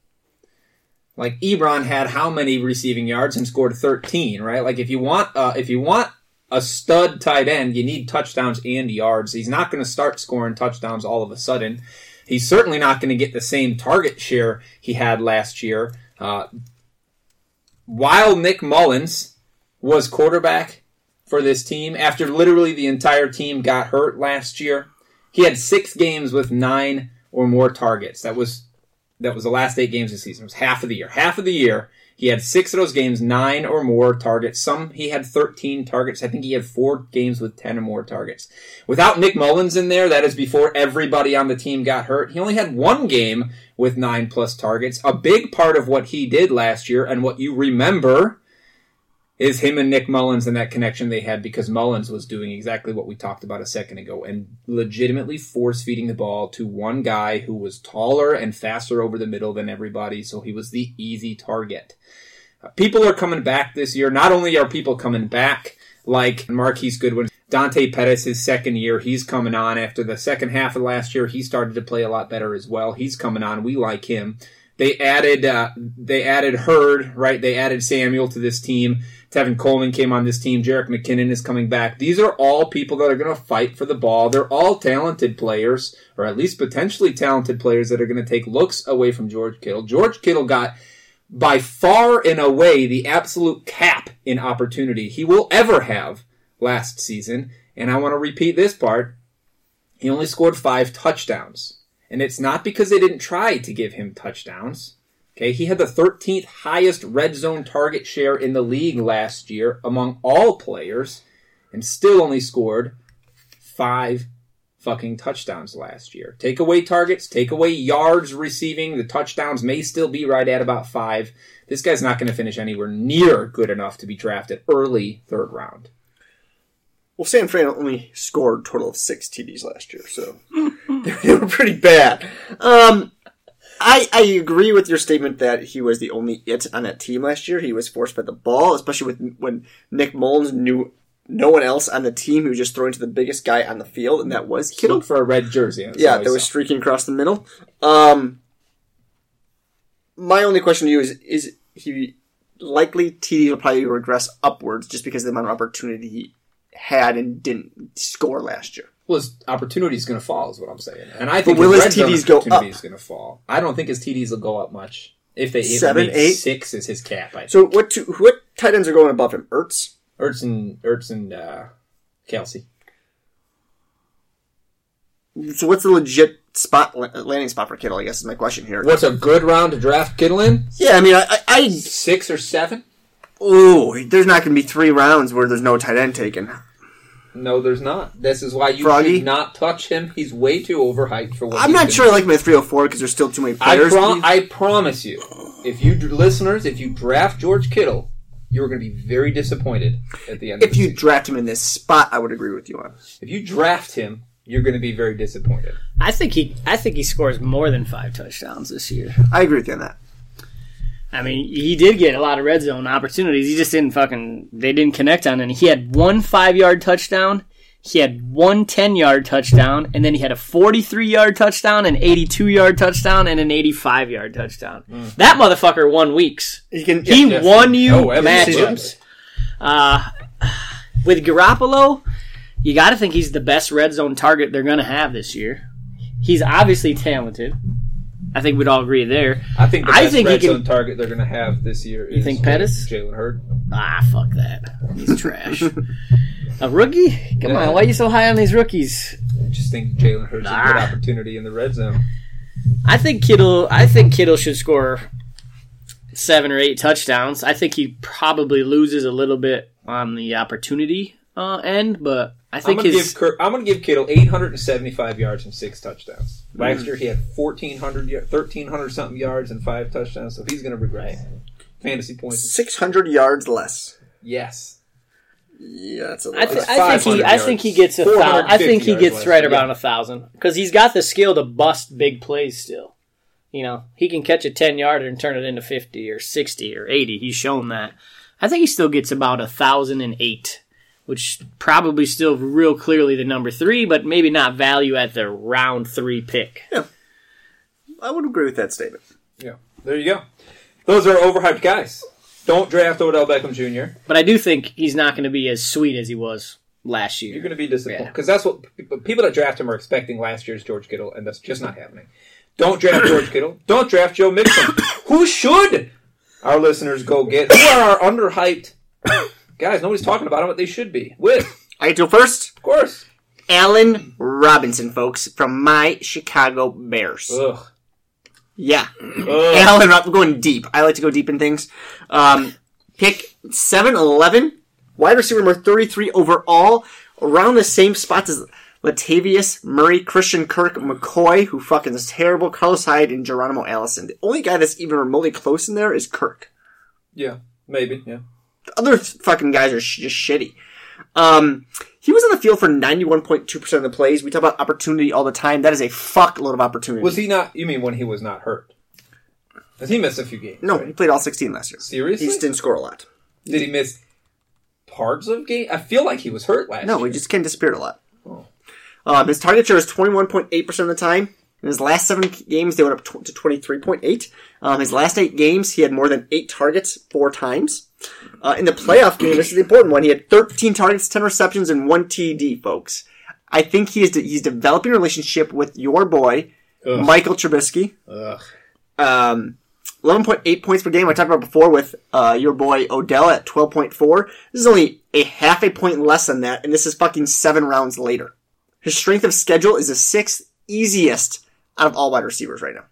Like Ebron had how many receiving yards and scored 13, right? Like if you want, uh, if you want a stud tight end, you need touchdowns and yards. He's not going to start scoring touchdowns all of a sudden. He's certainly not going to get the same target share he had last year. Uh, while Nick Mullens was quarterback for this team, after literally the entire team got hurt last year, he had six games with nine or more targets. That was that was the last eight games of the season. It was half of the year. Half of the year, he had six of those games, nine or more targets. Some he had 13 targets. I think he had four games with 10 or more targets. Without Nick Mullens in there, that is before everybody on the team got hurt. He only had one game with nine plus targets. A big part of what he did last year and what you remember is him and Nick Mullens and that connection they had because Mullens was doing exactly what we talked about a second ago and legitimately force feeding the ball to one guy who was taller and faster over the middle than everybody, so he was the easy target. Uh, people are coming back this year. Not only are people coming back like Marquise Goodwin, Dante Pettis, his second year, he's coming on after the second half of last year. He started to play a lot better as well. He's coming on. We like him. They added, uh, they added Hurd, right? They added Samuel to this team. Tevin Coleman came on this team. Jerick McKinnon is coming back. These are all people that are going to fight for the ball. They're all talented players, or at least potentially talented players that are going to take looks away from George Kittle. George Kittle got by far and away the absolute cap in opportunity he will ever have last season. And I want to repeat this part. He only scored five touchdowns. And it's not because they didn't try to give him touchdowns. Okay, he had the 13th highest red zone target share in the league last year among all players and still only scored five fucking touchdowns last year. Take away targets, take away yards receiving, the touchdowns may still be right at about five. This guy's not going to finish anywhere near good enough to be drafted early third round. Well, San Fran only scored a total of six TDs last year, so they were pretty bad. Um, I, I agree with your statement that he was the only it on that team last year. He was forced by the ball, especially with when Nick Mullens knew no one else on the team. He was just throwing to the biggest guy on the field, and that was Kittle. Look for a red jersey. That's Yeah, that was saw. streaking across the middle. Um, my only question to you is: Is he likely TD will probably regress upwards just because of the amount of opportunity he had and didn't score last year? Well, his opportunity is going to fall, is what I'm saying. And I think will his his TDs go up? is going to fall. I don't think his TDs will go up much. If they Seven, maybe eight? six is his cap. I think. So what? Two, what tight ends are going above him? Ertz. Ertz and Ertz and uh, Kelce. So what's the legit spot landing spot for Kittle? I guess is my question here. What's a good round to draft Kittle in? Yeah, I mean, I, I, I Six or seven? ooh, there's not going to be three rounds where there's no tight end taken. No, there's not. This is why you Froggy? should not touch him. He's way too overhyped for what. I'm not been sure I like him at 304 because there's still too many I, players. pro- I promise you, if you listeners, if you draft George Kittle, you're going to be very disappointed at the end. of if the you season. draft him in this spot, I would agree with you on. if you draft him, you're going to be very disappointed. I think he I think he scores more than five touchdowns this year. I agree with you on that. I mean, he did get a lot of red zone opportunities. He just didn't fucking they didn't connect on any. He had one five yard touchdown. He had one 10 yard touchdown, and then he had a 43 yard touchdown, an 82 yard touchdown, and an 85 yard touchdown. That motherfucker won weeks. He can. He Yes, won you Oh, matchups. Uh, with Garoppolo, you got to think he's the best red zone target they're going to have this year. He's obviously talented. I think we'd all agree there. I think the I best think he red can- zone target they're going to have this year is think Pettis? Jalen Hurd. Ah, fuck that. He's trash. a rookie? Come Yeah. on, why are you so high on these rookies? I just think Jalen Hurd's a good Ah. opportunity in the red zone. I think Kittle. I think Kittle should score seven or eight touchdowns. I think he probably loses a little bit on the opportunity uh, end, but I I'm think gonna his give Kurt, I'm gonna give Kittle 875 yards and six touchdowns. Last hmm. year he had 1400 1300 something yards and five touchdowns, so he's gonna regress. fantasy points. 600 yards less. Yes. Yeah, that's a lot. I, th- I think he. 500 I think he gets a thousand. I think he gets less, right yeah. around a thousand because he's got the skill to bust big plays. Still, you know, he can catch a ten yarder and turn it into fifty or sixty or eighty. He's shown that. I think he still gets about a thousand and eight, which probably still real clearly the number three, but maybe not value at the round three pick. Yeah. I would agree with that statement. Yeah. There you go. Those are overhyped guys. Don't draft Odell Beckham Jr. But I do think he's not going to be as sweet as he was last year. You're going to be disappointed Yeah. because that's what people that draft him are expecting last year's George Kittle, and that's just not happening. Don't draft George Kittle. Don't draft Joe Mixon. Who should our listeners go get? Who are our underhyped guys? Nobody's talking about them, but they should be. With, I get to go first. of course. Allen Robinson, folks, from my Chicago Bears. Ugh. Yeah. Ugh. Allen, I'm going deep. I like to go deep in things. Um, pick 711, wide receiver number 33 overall, around the same spots as Latavius Murray, Christian Kirk, McCoy, who fucking is terrible, Carlos Hyde, and Geronimo Allison. The only guy that's even remotely close in there is Kirk. Yeah, maybe. Yeah. The other fucking guys are sh- just shitty. Um, he was on the field for 91.2% of the plays. We talk about opportunity all the time. That is a fuckload of opportunity. Was he not? You mean when he was not hurt? Because he missed a few games. no, he played all 16 last year. Seriously? He just didn't score a lot. Did he miss parts of game? I feel like he was hurt last No, year. he just kind of disappeared a lot. Oh. Um, his target share is 21.8% of the time. In his last seven games, they went up to 23.8. Um, his last eight games, he had more than eight targets four times. Uh, in the playoff game, this is the important one. He had 13 targets, 10 receptions, and one TD, folks. I think he is de- he's developing a relationship with your boy, Ugh. Michael Trubisky. Ugh. Um, 11.8 points per game. I talked about before with uh, your boy Odell at 12.4. This is only a half a point less than that, and this is fucking seven rounds later. His strength of schedule is the sixth easiest out of all wide receivers right now.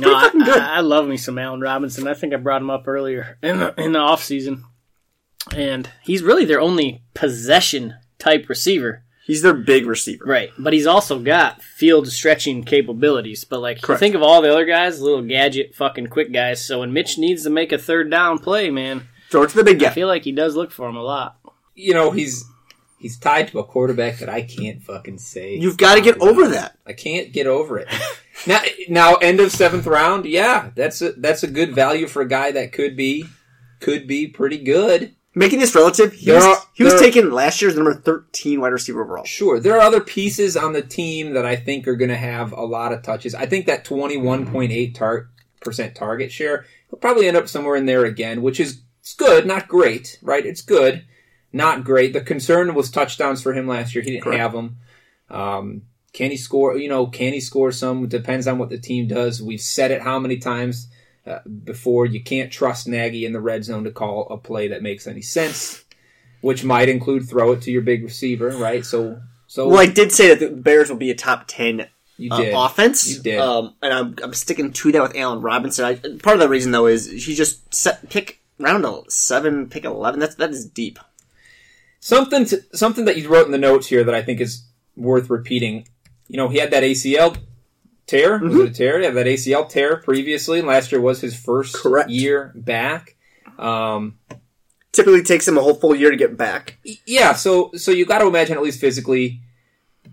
No, I, fucking good. I, I love me some Allen Robinson. I think I brought him up earlier in the, in the off season, and he's really their only possession type receiver, He's their big receiver. right? But he's also got field stretching capabilities. But like, you think of all the other guys, little gadget, fucking quick guys. So when Mitch needs to make a third down play, man, Throw it to the big guy. I feel like he does look for him a lot. You know he's he's tied to a quarterback that I can't fucking say. You've got to get over that. I can't get over it. now, now, end of seventh round. Yeah, that's a that's a good value for a guy that could be could be pretty good. Making this relative, he There was, are- he was there- taken last year's number 13 wide receiver overall. Sure, there are other pieces on the team that I think are going to have a lot of touches. I think that twenty one point eight tar- percent target share will probably end up somewhere in there again, which is it's good, not great, right? It's good, not great. The concern was touchdowns for him last year. He didn't Correct. have them. Um, can he score? You know, can he score some? Depends on what the team does. We've said it how many times uh, before. You can't trust Nagy in the red zone to call a play that makes any sense, which might include throw it to your big receiver, right? So, so Well, I did say that the Bears will be a top 10 you uh, offense. You did. Um, and I'm, I'm sticking to that with Allen Robinson. I, part of the reason though is he just set pick round a seven, pick eleven. That's that is deep. Something to, something that you wrote in the notes here that I think is worth repeating. You know, he had that ACL tear. Was Mm-hmm. it a tear? He had that ACL tear previously. and Last year was his first Correct. year back. Um, Typically takes him a whole full year to get back. yeah, so so you got to imagine at least physically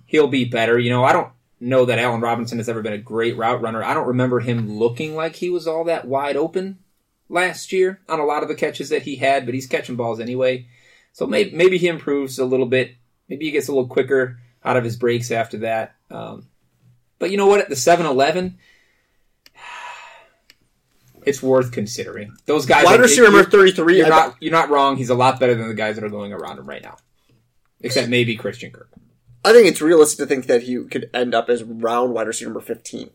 he'll be better. You know, I don't know that Allen Robinson has ever been a great route runner. I don't remember him looking like he was all that wide open last year on a lot of the catches that he had, but he's catching balls anyway. So maybe maybe he improves a little bit. Maybe he gets a little quicker out of his breaks after that. Um, but you know what? At the 7-Eleven, it's worth considering. Those guys, Wide like, receiver number thirty three. you're not you're not wrong. He's a lot better than the guys that are going around him right now, except maybe Christian Kirk. I think it's realistic to think that he could end up as round wide receiver number fifteen.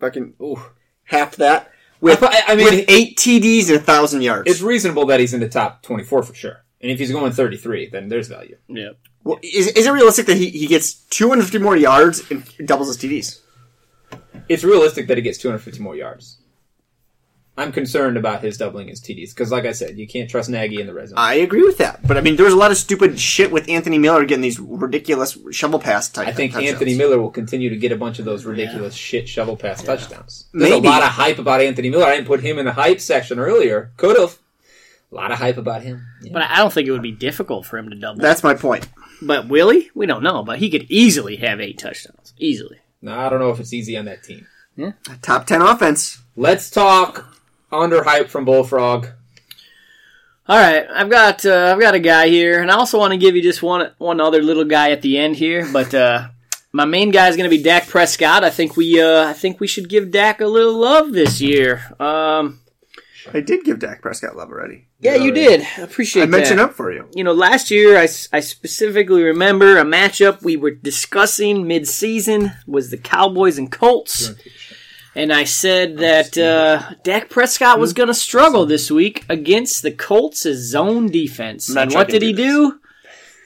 Fucking Ooh. half that with I, I mean, with eight TDs and a thousand yards. it's reasonable that he's in the top 24 for sure. And if he's going 33, then there's value. Yeah. Well, is, is it realistic that he, he gets 250 more yards and doubles his TDs? It's realistic that he gets 250 more yards. I'm concerned about his doubling his TDs because, like I said, you can't trust Nagy in the red zone. I agree with that, but I mean, there was a lot of stupid shit with Anthony Miller getting these ridiculous shovel pass type. I think touchdowns. Anthony Miller will continue to get a bunch of those ridiculous shit shovel pass touchdowns. There's Maybe. a lot of hype about Anthony Miller. I didn't put him in the hype section earlier. Could have. A lot of hype about him. Yeah. But I don't think it would be difficult for him to double. That's my point. But will he? We don't know. But he could easily have eight touchdowns. Easily. No, I don't know if it's easy on that team. Yeah. Top ten offense. Let's talk under hype from Bullfrog. All right, I've got uh, I've got a guy here, and I also want to give you just one one other little guy at the end here. But uh, my main guy is going to be Dak Prescott. I think we uh, I think we should give Dak a little love this year. Um, I did give Dak Prescott love already. yeah, you Alright. did. I appreciate that. I mentioned that. up for you. You know, last year I, I specifically remember a matchup we were discussing mid-season was the Cowboys and Colts. And I said that uh, Dak Prescott was going to struggle this week against the Colts' zone defense. And what did he do do?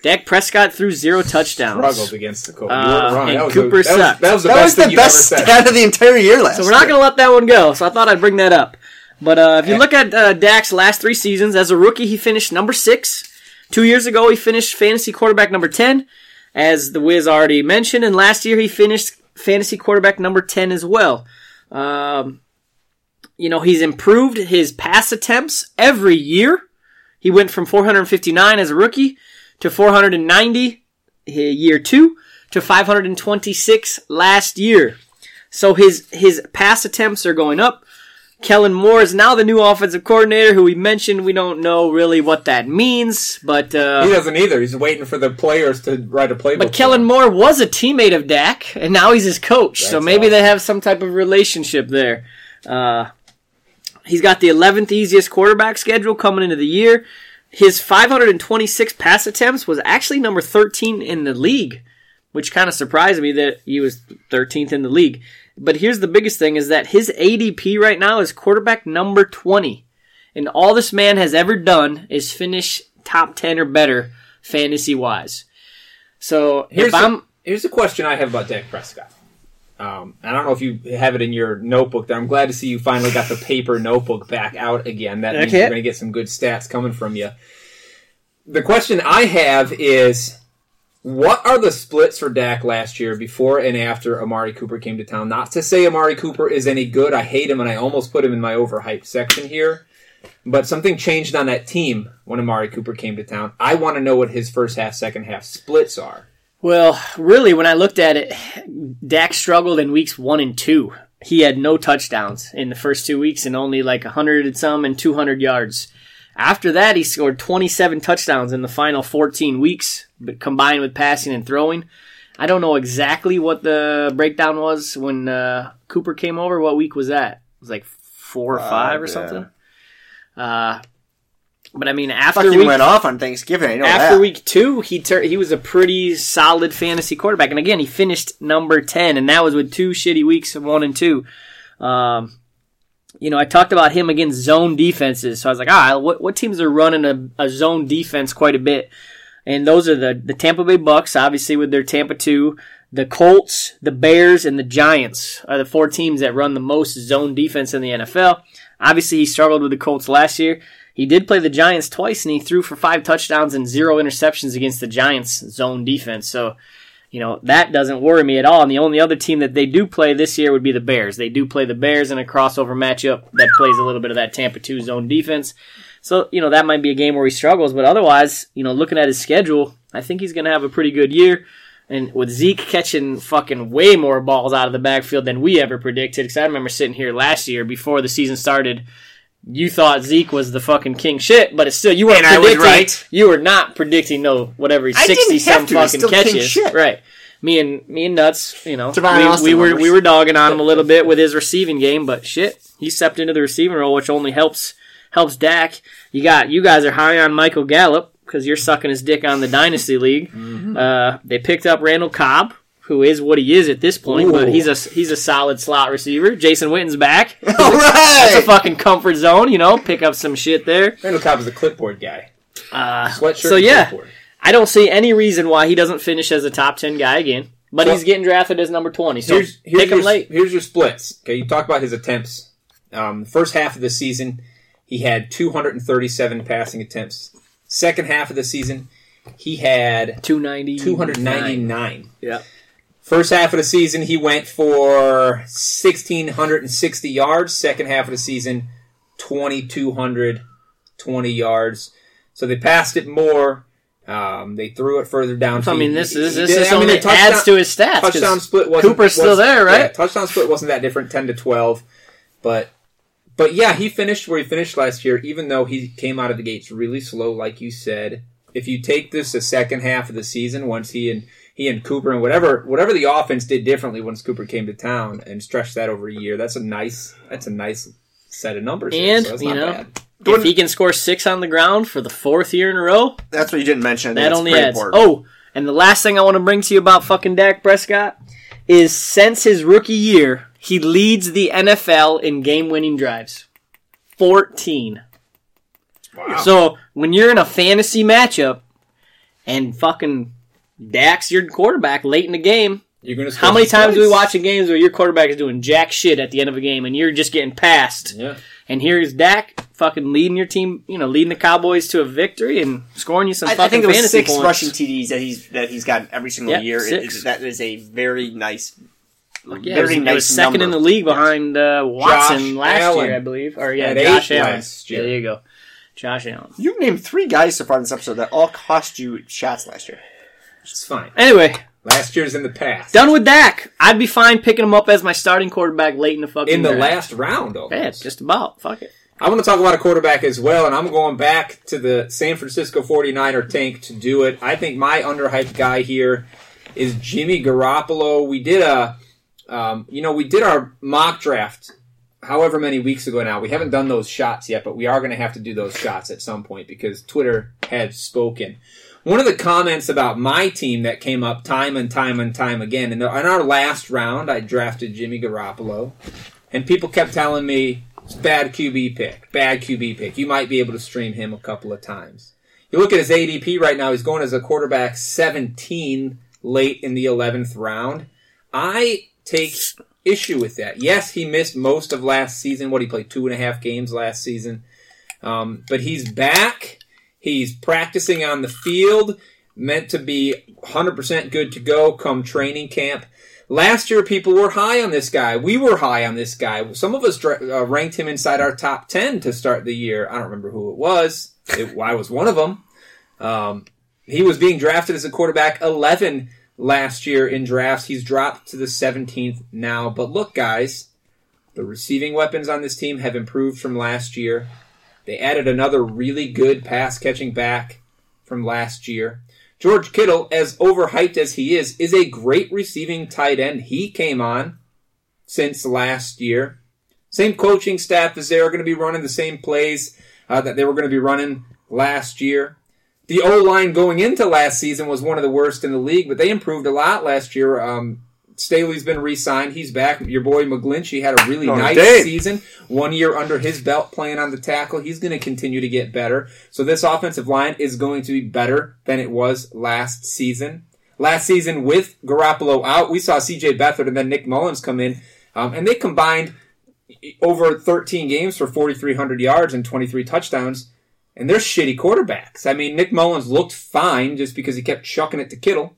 Dak Prescott threw zero touchdowns. Struggled against the Colts. you Uh, weren't wrong. and That was, Cooper the, that, was, sucked. that was the That best was thing the you've best ever said. stat of the entire year last. So we're not going to let that one go. So I thought I'd bring that up. But uh, if you look at uh, Dak's last three seasons, as a rookie, he finished number six. Two years ago, he finished fantasy quarterback number 10, as the Wiz already mentioned. And last year, he finished fantasy quarterback number 10 as well. Um, you know, he's improved his pass attempts every year. He went from 459 as a rookie to 490 year two to 526 last year. So his his pass attempts are going up. Kellen Moore is now the new offensive coordinator, who we mentioned. We don't know really what that means, but He uh, doesn't either. He's waiting for the players to write a playbook. but Kellen him. Moore was a teammate of Dak, and now he's his coach. so That's maybe they have some type of relationship there. Uh, he's got the 11th easiest quarterback schedule coming into the year. His 526 pass attempts was actually number 13 in the league, which kind of surprised me that he was 13th in the league. But here's the biggest thing is that his ADP right now is quarterback number 20. And all this man has ever done is finish top 10 or better fantasy wise. So Here's if the, I'm here's the question I have about Dak Prescott. Um, I don't know if you have it in your notebook there. I'm glad to see you finally got the paper notebook back out again. That means Okay. you're going to get some good stats coming from you. The question I have is what are the splits for Dak last year before and after Amari Cooper came to town? Not to say Amari Cooper is any good. I hate him and I almost put him in my overhyped section here. But something changed on that team when Amari Cooper came to town. I want to know what his first half, second half splits are. Well, really, when I looked at it, Dak struggled in weeks one and two. He had no touchdowns in the first two weeks and only like 100 and some and 200 yards. After that, he scored 27 touchdowns in the final 14 weeks, but combined with passing and throwing. I don't know exactly what the breakdown was when uh, Cooper came over. What week was that? It was like four or five or yeah. something. Uh, but I mean, after he week went off on Thanksgiving. I know after that. week two, he tur- he was a pretty solid fantasy quarterback, and again, he finished number ten, and that was with two shitty weeks of one and two. Um, you know, I talked about him against zone defenses, so I was like, ah, what what teams are running a, a zone defense quite a bit? And those are the the Tampa Bay Bucks, obviously with their Tampa two, the Colts, the Bears, and the Giants are the four teams that run the most zone defense in the NFL. Obviously, he struggled with the Colts last year. He did play the Giants twice, and he threw for five touchdowns and zero interceptions against the Giants' zone defense. So, you know, that doesn't worry me at all. And the only other team that they do play this year would be the Bears. They do play the Bears in a crossover matchup that plays a little bit of that Tampa 2 zone defense. So, you know, that might be a game where he struggles. But otherwise, you know, looking at his schedule, I think he's going to have a pretty good year. And with Zeke catching fucking way more balls out of the backfield than we ever predicted, because I remember sitting here last year before the season started, you thought Zeke was the fucking king shit, but it's still you weren't And I was predicting. right. You were not predicting no whatever sixty some to. Fucking catches, shit. right? Me and me and nuts, you know, Devon we, we were we were dogging on him a little bit with his receiving game, but shit, he stepped into the receiving role, which only helps helps Dak. You got you guys are high on Michael Gallup because you're sucking his dick on the dynasty league. Mm-hmm. Uh, they picked up Randall Cobb, who is what he is at this point, but he's a he's a solid slot receiver. Jason Witten's back. All That's a fucking comfort zone, you know. Pick up some shit there. Randall Cobb is a clipboard guy. Uh, Sweatshirt. so yeah, clipboard. I don't see any reason why he doesn't finish as a top ten guy again. But So- he's getting drafted as number twenty, so Here's, here's pick him your, late. Here's your splits. Okay, you talk about his attempts. Um, first half of the season, he had 237 passing attempts. Second half of the season, he had 290. 299. Yeah. First half of the season, he went for 1,660 yards. Second half of the season, 2,220 yards. So they passed it more. Um, they threw it further down. I mean, this is this is I mean, only adds to his stats. touchdown split wasn't Cooper's still was- there, right? Yeah, touchdown split wasn't that different, ten to twelve, but but yeah, he finished where he finished last year, even though he came out of the gates really slow, like you said. If you take this the second half of the season, once he and he and Cooper and whatever whatever the offense did differently once Cooper came to town and stretched that over a year, that's a nice that's a nice set of numbers. there, And, so that's you not know, bad. If he can score six on the ground for the fourth year in a row, That's what you didn't mention. That only adds. important. Oh, and the last thing I want to bring to you about fucking Dak Prescott is since his rookie year, he leads the NFL in game-winning drives. 14. Wow. So when you're in a fantasy matchup and fucking Dak's your quarterback late in the game, You're gonna how many some times do we points. watch in games where your quarterback is doing jack shit at the end of a game and you're just getting passed? Yeah. And here's Dak fucking leading your team, you know, leading the Cowboys to a victory and scoring you some I, fucking I think it was fantasy six points. rushing TDs that he's that he's gotten every single Yep, year. It- six. it- that is a very nice, Yeah, it very was, it nice was second number. in the league behind uh, Watson Josh last Allen. year, I believe. Or yeah, At Josh Allen. last year. There you go, Josh Allen. You've named three guys so far in this episode that all cost you shots last year. It's fine. Anyway, Last year's in the past. done with Dak. I'd be fine picking him up as my starting quarterback late in the fucking in the draft. last round. Almost. Yeah, just about. Fuck it. I want to talk about a quarterback as well, and I'm going back to the San Francisco 49er tank to do it. I think my underhyped guy here is Jimmy Garoppolo. We did a, um, you know, we did our mock draft however many weeks ago now. We haven't done those shots yet, but we are going to have to do those shots at some point because Twitter had spoken. One of the comments about my team that came up time and time and time again, in, in our last round, I drafted Jimmy Garoppolo, and people kept telling me, it's bad QB pick, bad QB pick. You might be able to stream him a couple of times. You look at his ADP right now, he's going as a quarterback 17 late in the 11th round. I take issue with that. Yes, he missed most of last season. What he played two and a half games last season, um, but he's back. He's practicing on the field, meant to be 100% good to go come training camp. Last year, people were high on this guy. We were high on this guy. Some of us uh, ranked him inside our top 10 to start the year. I don't remember who it was. It, I was one of them. Um, he was being drafted as a quarterback 11 last year in drafts. He's dropped to the 17th now. But look, guys, the receiving weapons on this team have improved from last year. They added another really good pass catching back from last year. George Kittle, as overhyped as he is, is a great receiving tight end. He came on since last year. Same coaching staff as they are going to be running the same plays uh, that they were going to be running last year. The O line going into last season was one of the worst in the league, but they improved a lot last year. Um, Staley's been re-signed. He's back. Your boy McGlinchey had a really Oh, nice Dave. season. One year under his belt playing on the tackle. He's going to continue to get better. So this offensive line is going to be better than it was last season. Last season with Garoppolo out, we saw CJ Beathard and then Nick Mullens come in, um, and they combined over 13 games for 4,300 yards and 23 touchdowns. And they're shitty quarterbacks. I mean, Nick Mullens looked fine just because he kept chucking it to Kittle.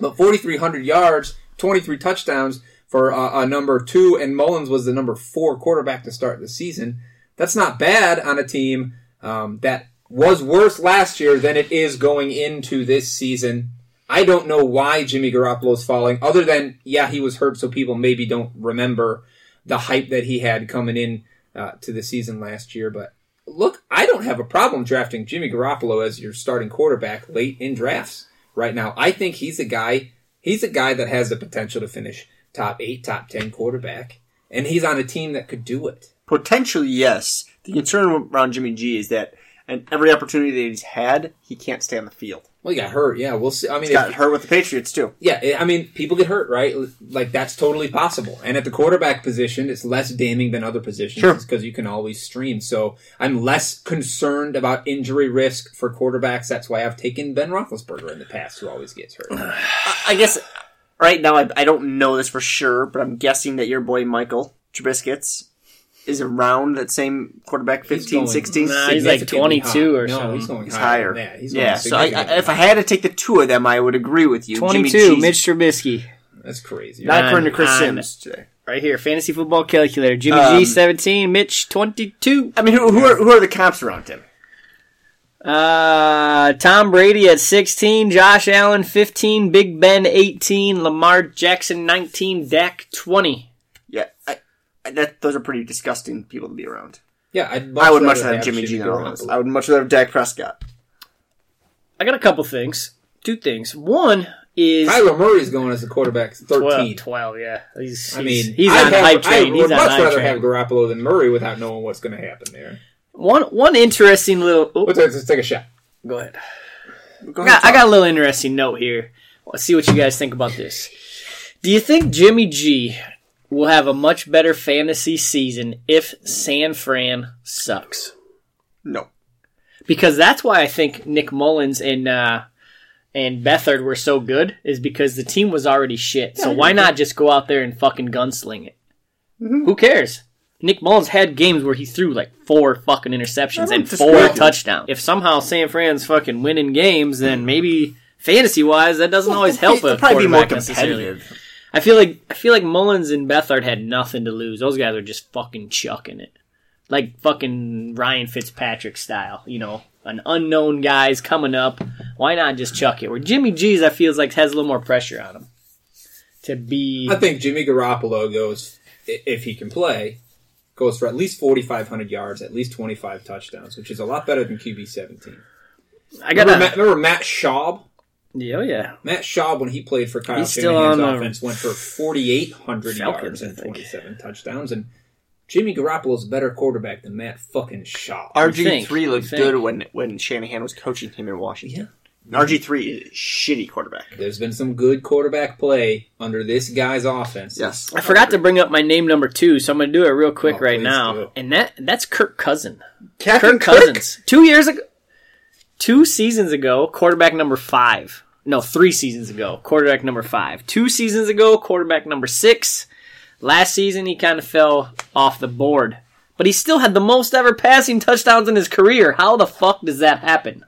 But 4,300 yards, 23 touchdowns for uh, a number two, and Mullens was the number four quarterback to start the season. That's not bad on a team um, that was worse last year than it is going into this season. I don't know why Jimmy Garoppolo is falling, other than, yeah, he was hurt, so people maybe don't remember the hype that he had coming in uh, to the season last year. But look, I don't have a problem drafting Jimmy Garoppolo as your starting quarterback late in drafts right now. I think he's a guy. He's a guy that has the potential to finish top eight, top ten quarterback, and he's on a team that could do it. Potentially, yes. The concern around Jimmy G is that and every opportunity that he's had, he can't stay on the field. Well, he got hurt. Yeah, we'll see. I mean, He got if- hurt with the Patriots too. yeah, I mean, people get hurt, right? Like that's totally possible. And at the quarterback position, it's less damning than other positions Sure. because you can always stream. So I'm less concerned about injury risk for quarterbacks. That's why I've taken Ben Roethlisberger in the past, who always gets hurt. I guess right now I, I don't know this for sure, but I'm guessing that your boy Michael Trubiscuits is around that same quarterback, 15, going- 16. Nah, he's like Significantly 22 or high. no, something. he's going He's higher. higher. than that. He's going yeah, so I, I, if I had to take the two of them, I would agree with you. 22, G's- Mitch Trubisky. That's crazy. Not according to Chris On- Sims today. Right here, fantasy football calculator. Jimmy Um, G 17, Mitch 22. I mean, who, who, are, who are the comps around him? Uh, Tom Brady at 16, Josh Allen 15, Big Ben 18, Lamar Jackson 19, Dak 20. Yeah, I, I, that, those are pretty disgusting people to be around. Yeah, I'd I would much rather rather have Jimmy G than all those. I would much rather have Dak Prescott. I got a couple things. Two things. One is Kyler Murray's going as a quarterback, 13. 12, 12, yeah. He's, I mean, he's I'd on have, hype train. I would on much hype rather train. have Garoppolo than Murray without knowing what's going to happen there. One, one interesting little. oh, Let's, let's take a shot. go ahead. Go ahead, got, I got a little interesting note here. Let's see what you guys think about this. Do you think Jimmy G will have a much better fantasy season if San Fran sucks? No. Because that's why I think Nick Mullens and uh, and Beathard were so good is because the team was already shit. So why not just go out there and fucking gunsling it? Who cares? Nick Mullens had games where he threw like four fucking interceptions and four touchdowns. If somehow San Fran's fucking winning games, then maybe fantasy wise that doesn't always help They'll a probably be more competitive. I feel like I feel like Mullens and Beathard had nothing to lose. Those guys are just fucking chucking it, like fucking Ryan Fitzpatrick style. You know, an unknown guy's coming up. Why not just chuck it? Where Jimmy G's, I feels like has a little more pressure on him to be. I think Jimmy Garoppolo goes, if he can play, goes for at least 4,500 yards, at least 25 touchdowns, which is a lot better than QB 17. I got Remember, remember Matt Schaub? Yeah, oh, yeah. Matt Schaub, when he played for Kyle He's still Shanahan's on offense, went for 4,800 Falcons, yards I and think. 27 touchdowns. And Jimmy Garoppolo's a better quarterback than Matt fucking Schaub. RG three you looked think. good when when Shanahan was coaching him in Washington. RG three is a shitty quarterback. There's been some good quarterback play under this guy's offense. Yes, I forgot to bring up my name number two, so I'm gonna do it real quick Oh, right please now. do. And that that's Kirk Cousin. Captain Kirk Cousins. Two years ago, two seasons ago, quarterback number five. No, three seasons ago, quarterback number five. Two seasons ago, quarterback number six. Last season, he kind of fell off the board, but he still had the most ever passing touchdowns in his career. How the fuck does that happen?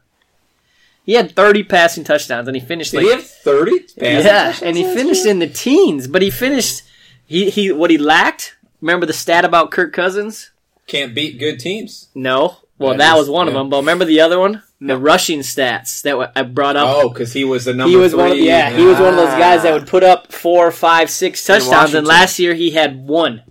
He had 30 passing touchdowns, and he finished Did like he have 30? passing yeah, and he finished in the teens. But he finished. He he. What he lacked. Remember the stat about Kirk Cousins? Can't beat good teams. No. Well, That that, is- was one of them. But remember the other one? No. The rushing stats that I brought up. Oh, because he was the number he was three. one of yeah. He was one of those guys that ah. would put up four, five, six touchdowns. And last year he had one,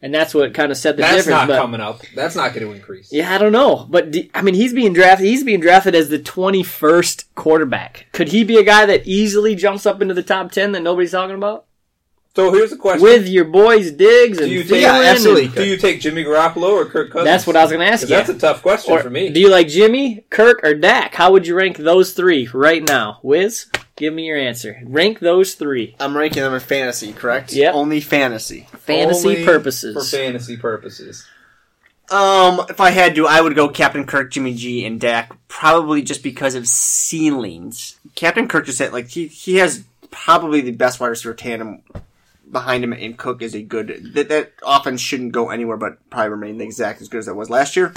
and that's what kind of set the That's difference. not but coming up. That's not going to increase. yeah, I don't know, but I mean, he's being drafted. He's being drafted as the twenty-first quarterback. Could he be a guy that easily jumps up into the top ten that nobody's talking about? So here's the question: with your boys Diggs and Do you take Thielen absolutely. and- Do you take Jimmy Garoppolo or Kirk Cousins? That's what I was going to ask you. That's a tough question Or for me. Do you like Jimmy, Kirk, or Dak? How would you rank those three right now? Wiz, give me your answer. Rank those three. I'm ranking them in fantasy, correct? Yeah. Only fantasy. Fantasy Only purposes. For fantasy purposes. Um, if I had to, I would go Captain Kirk, Jimmy G, and Dak. Probably just because of ceilings. Captain Kirk just said like he he has probably the best wide receiver tandem behind him, and Cook is a good. That that offense shouldn't go anywhere, but probably remain exact as good as it was last year.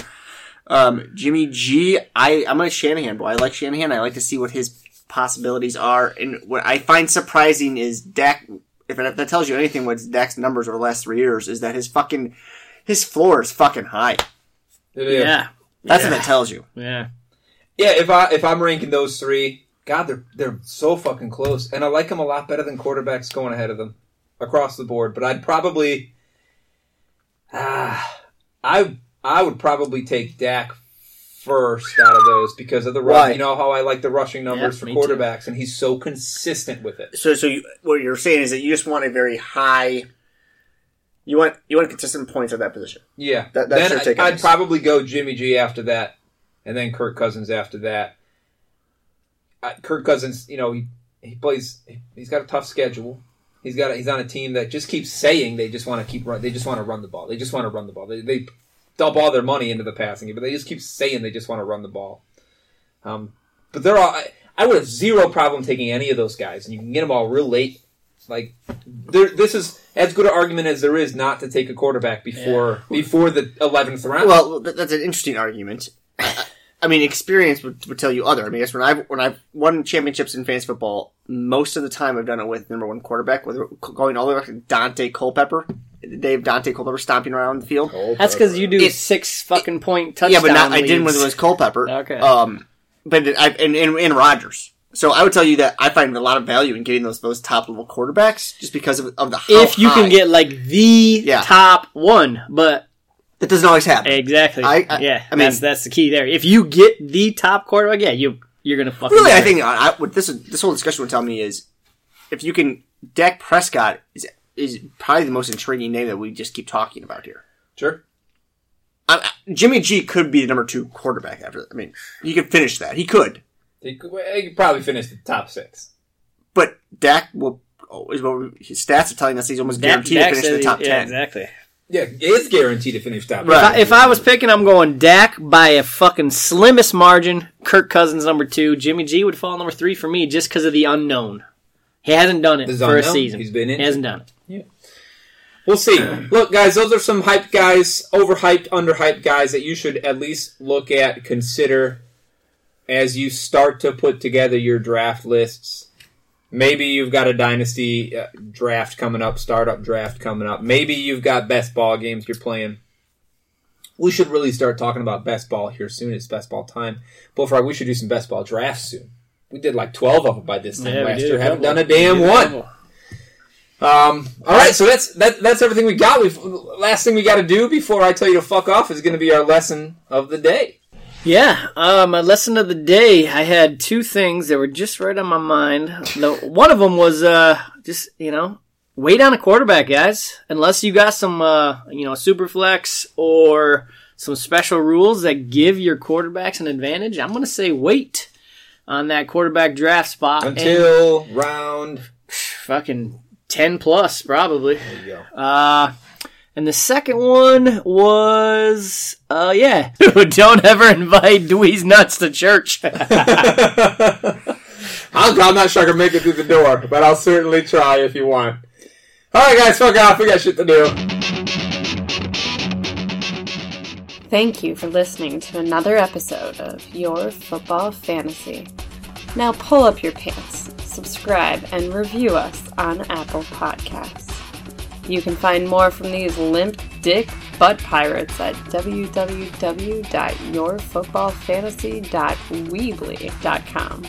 Um, Jimmy G, I I'm a Shanahan boy. I like Shanahan. I like to see what his possibilities are, and what I find surprising is Dak. If that that tells you anything, what's Dak's numbers over the last three years is that his fucking his floor is fucking high. It is. Yeah. That's yeah. what that tells you. Yeah. Yeah, if I if I'm ranking those three, God, they're they're so fucking close, and I like them a lot better than quarterbacks going ahead of them across the board. But I'd probably, ah, I I would probably take Dak first out of those because of the rush. Why? You know how I like the rushing numbers Yeah, for me too. quarterbacks, and he's so consistent with it. So, so you, what you're saying is that you just want a very high. You want you want consistent points at that position. Yeah, That- that's then your take on I'd this. probably go Jimmy G after that, and then Kirk Cousins after that. Uh, Kirk Cousins, you know, he, he plays. He's got a tough schedule. He's got. A, he's on a team that just keeps saying they just want to keep run. They just want to run the ball. They just want to run the ball. They, they dump all their money into the passing game, but they just keep saying they just want to run the ball. Um, but they're all. I, I would have zero problem taking any of those guys, and you can get them all real late. Like, there, this is as good an argument as there is not to take a quarterback before before the eleventh round. Well, that's an interesting argument. I- I mean, experience would, would tell you other. I mean, I guess when I've when I've won championships in fantasy football, most of the time I've done it with number one quarterback, whether going all the way back to Daunte Culpepper, the day of Daunte Culpepper stomping around the field. That's because you do It- six fucking point touchdown. yeah, but not I didn't when it was Culpepper. Okay. Um, but I and and, and Rodgers. So I would tell you that I find a lot of value in getting those those top level quarterbacks just because of, of the how if you high. can get like the Yeah. top one, but that doesn't always happen. exactly, I- I- yeah, I mean- that's that's the key there. If you get the top quarterback, yeah, you you're gonna fucking Really, do I think I, I, what this this whole discussion would tell me is if you can, Dak Prescott is is probably the most intriguing name that we just keep talking about here. sure. I, I- Jimmy G could be the number two quarterback after. I mean, he could finish that. He could, He could, he could probably finish the top six. but Dak will. Oh, is what we- his stats are telling us he's almost Dak- guaranteed Dak to finish in said the he- top yeah, ten. exactly. Yeah, it's guaranteed to finish top. Right. If I, if I was picking, I'm going Dak by a fucking slimmest margin. Kirk Cousins number two. Jimmy G would fall number three for me just because of the unknown. He hasn't done it This is for a season. He's been in. He hasn't done it. Yeah. We'll see. Look, guys, those are some hyped guys, overhyped, underhyped guys that you should at least look at, consider as you start to put together your draft lists. Maybe you've got a dynasty uh, draft coming up, startup draft coming up. Maybe you've got best ball games you're playing. We should really start talking about best ball here soon. It's best ball time. Bullfrog, we should do some best ball drafts soon. We did like 12 of them by this time Yeah, last year. Haven't done a damn We one. Um, all right, so that's that, that's everything we got. We've last thing we got to do before I tell you to fuck off is going to be our lesson of the day. Yeah, uh, my lesson of the day. I had two things that were just right on my mind. The, one of them was uh, just you know wait on a quarterback, guys. Unless you got some uh, you know super flex or some special rules that give your quarterbacks an advantage. I'm gonna say wait on that quarterback draft spot and Until round. fucking ten plus probably. There you go. Uh, and the second one was, uh, yeah, don't ever invite Dweez Nuts to church. I'm, I'm not sure I can make it through the door, but I'll certainly try if you want. All right, guys, fuck off. We got shit to do. Thank you for listening to another episode of Your Football Fantasy. Now pull up your pants, subscribe, and review us on Apple Podcasts. You can find more from these limp dick butt pirates at www.yourfootballfantasy.weebly.com.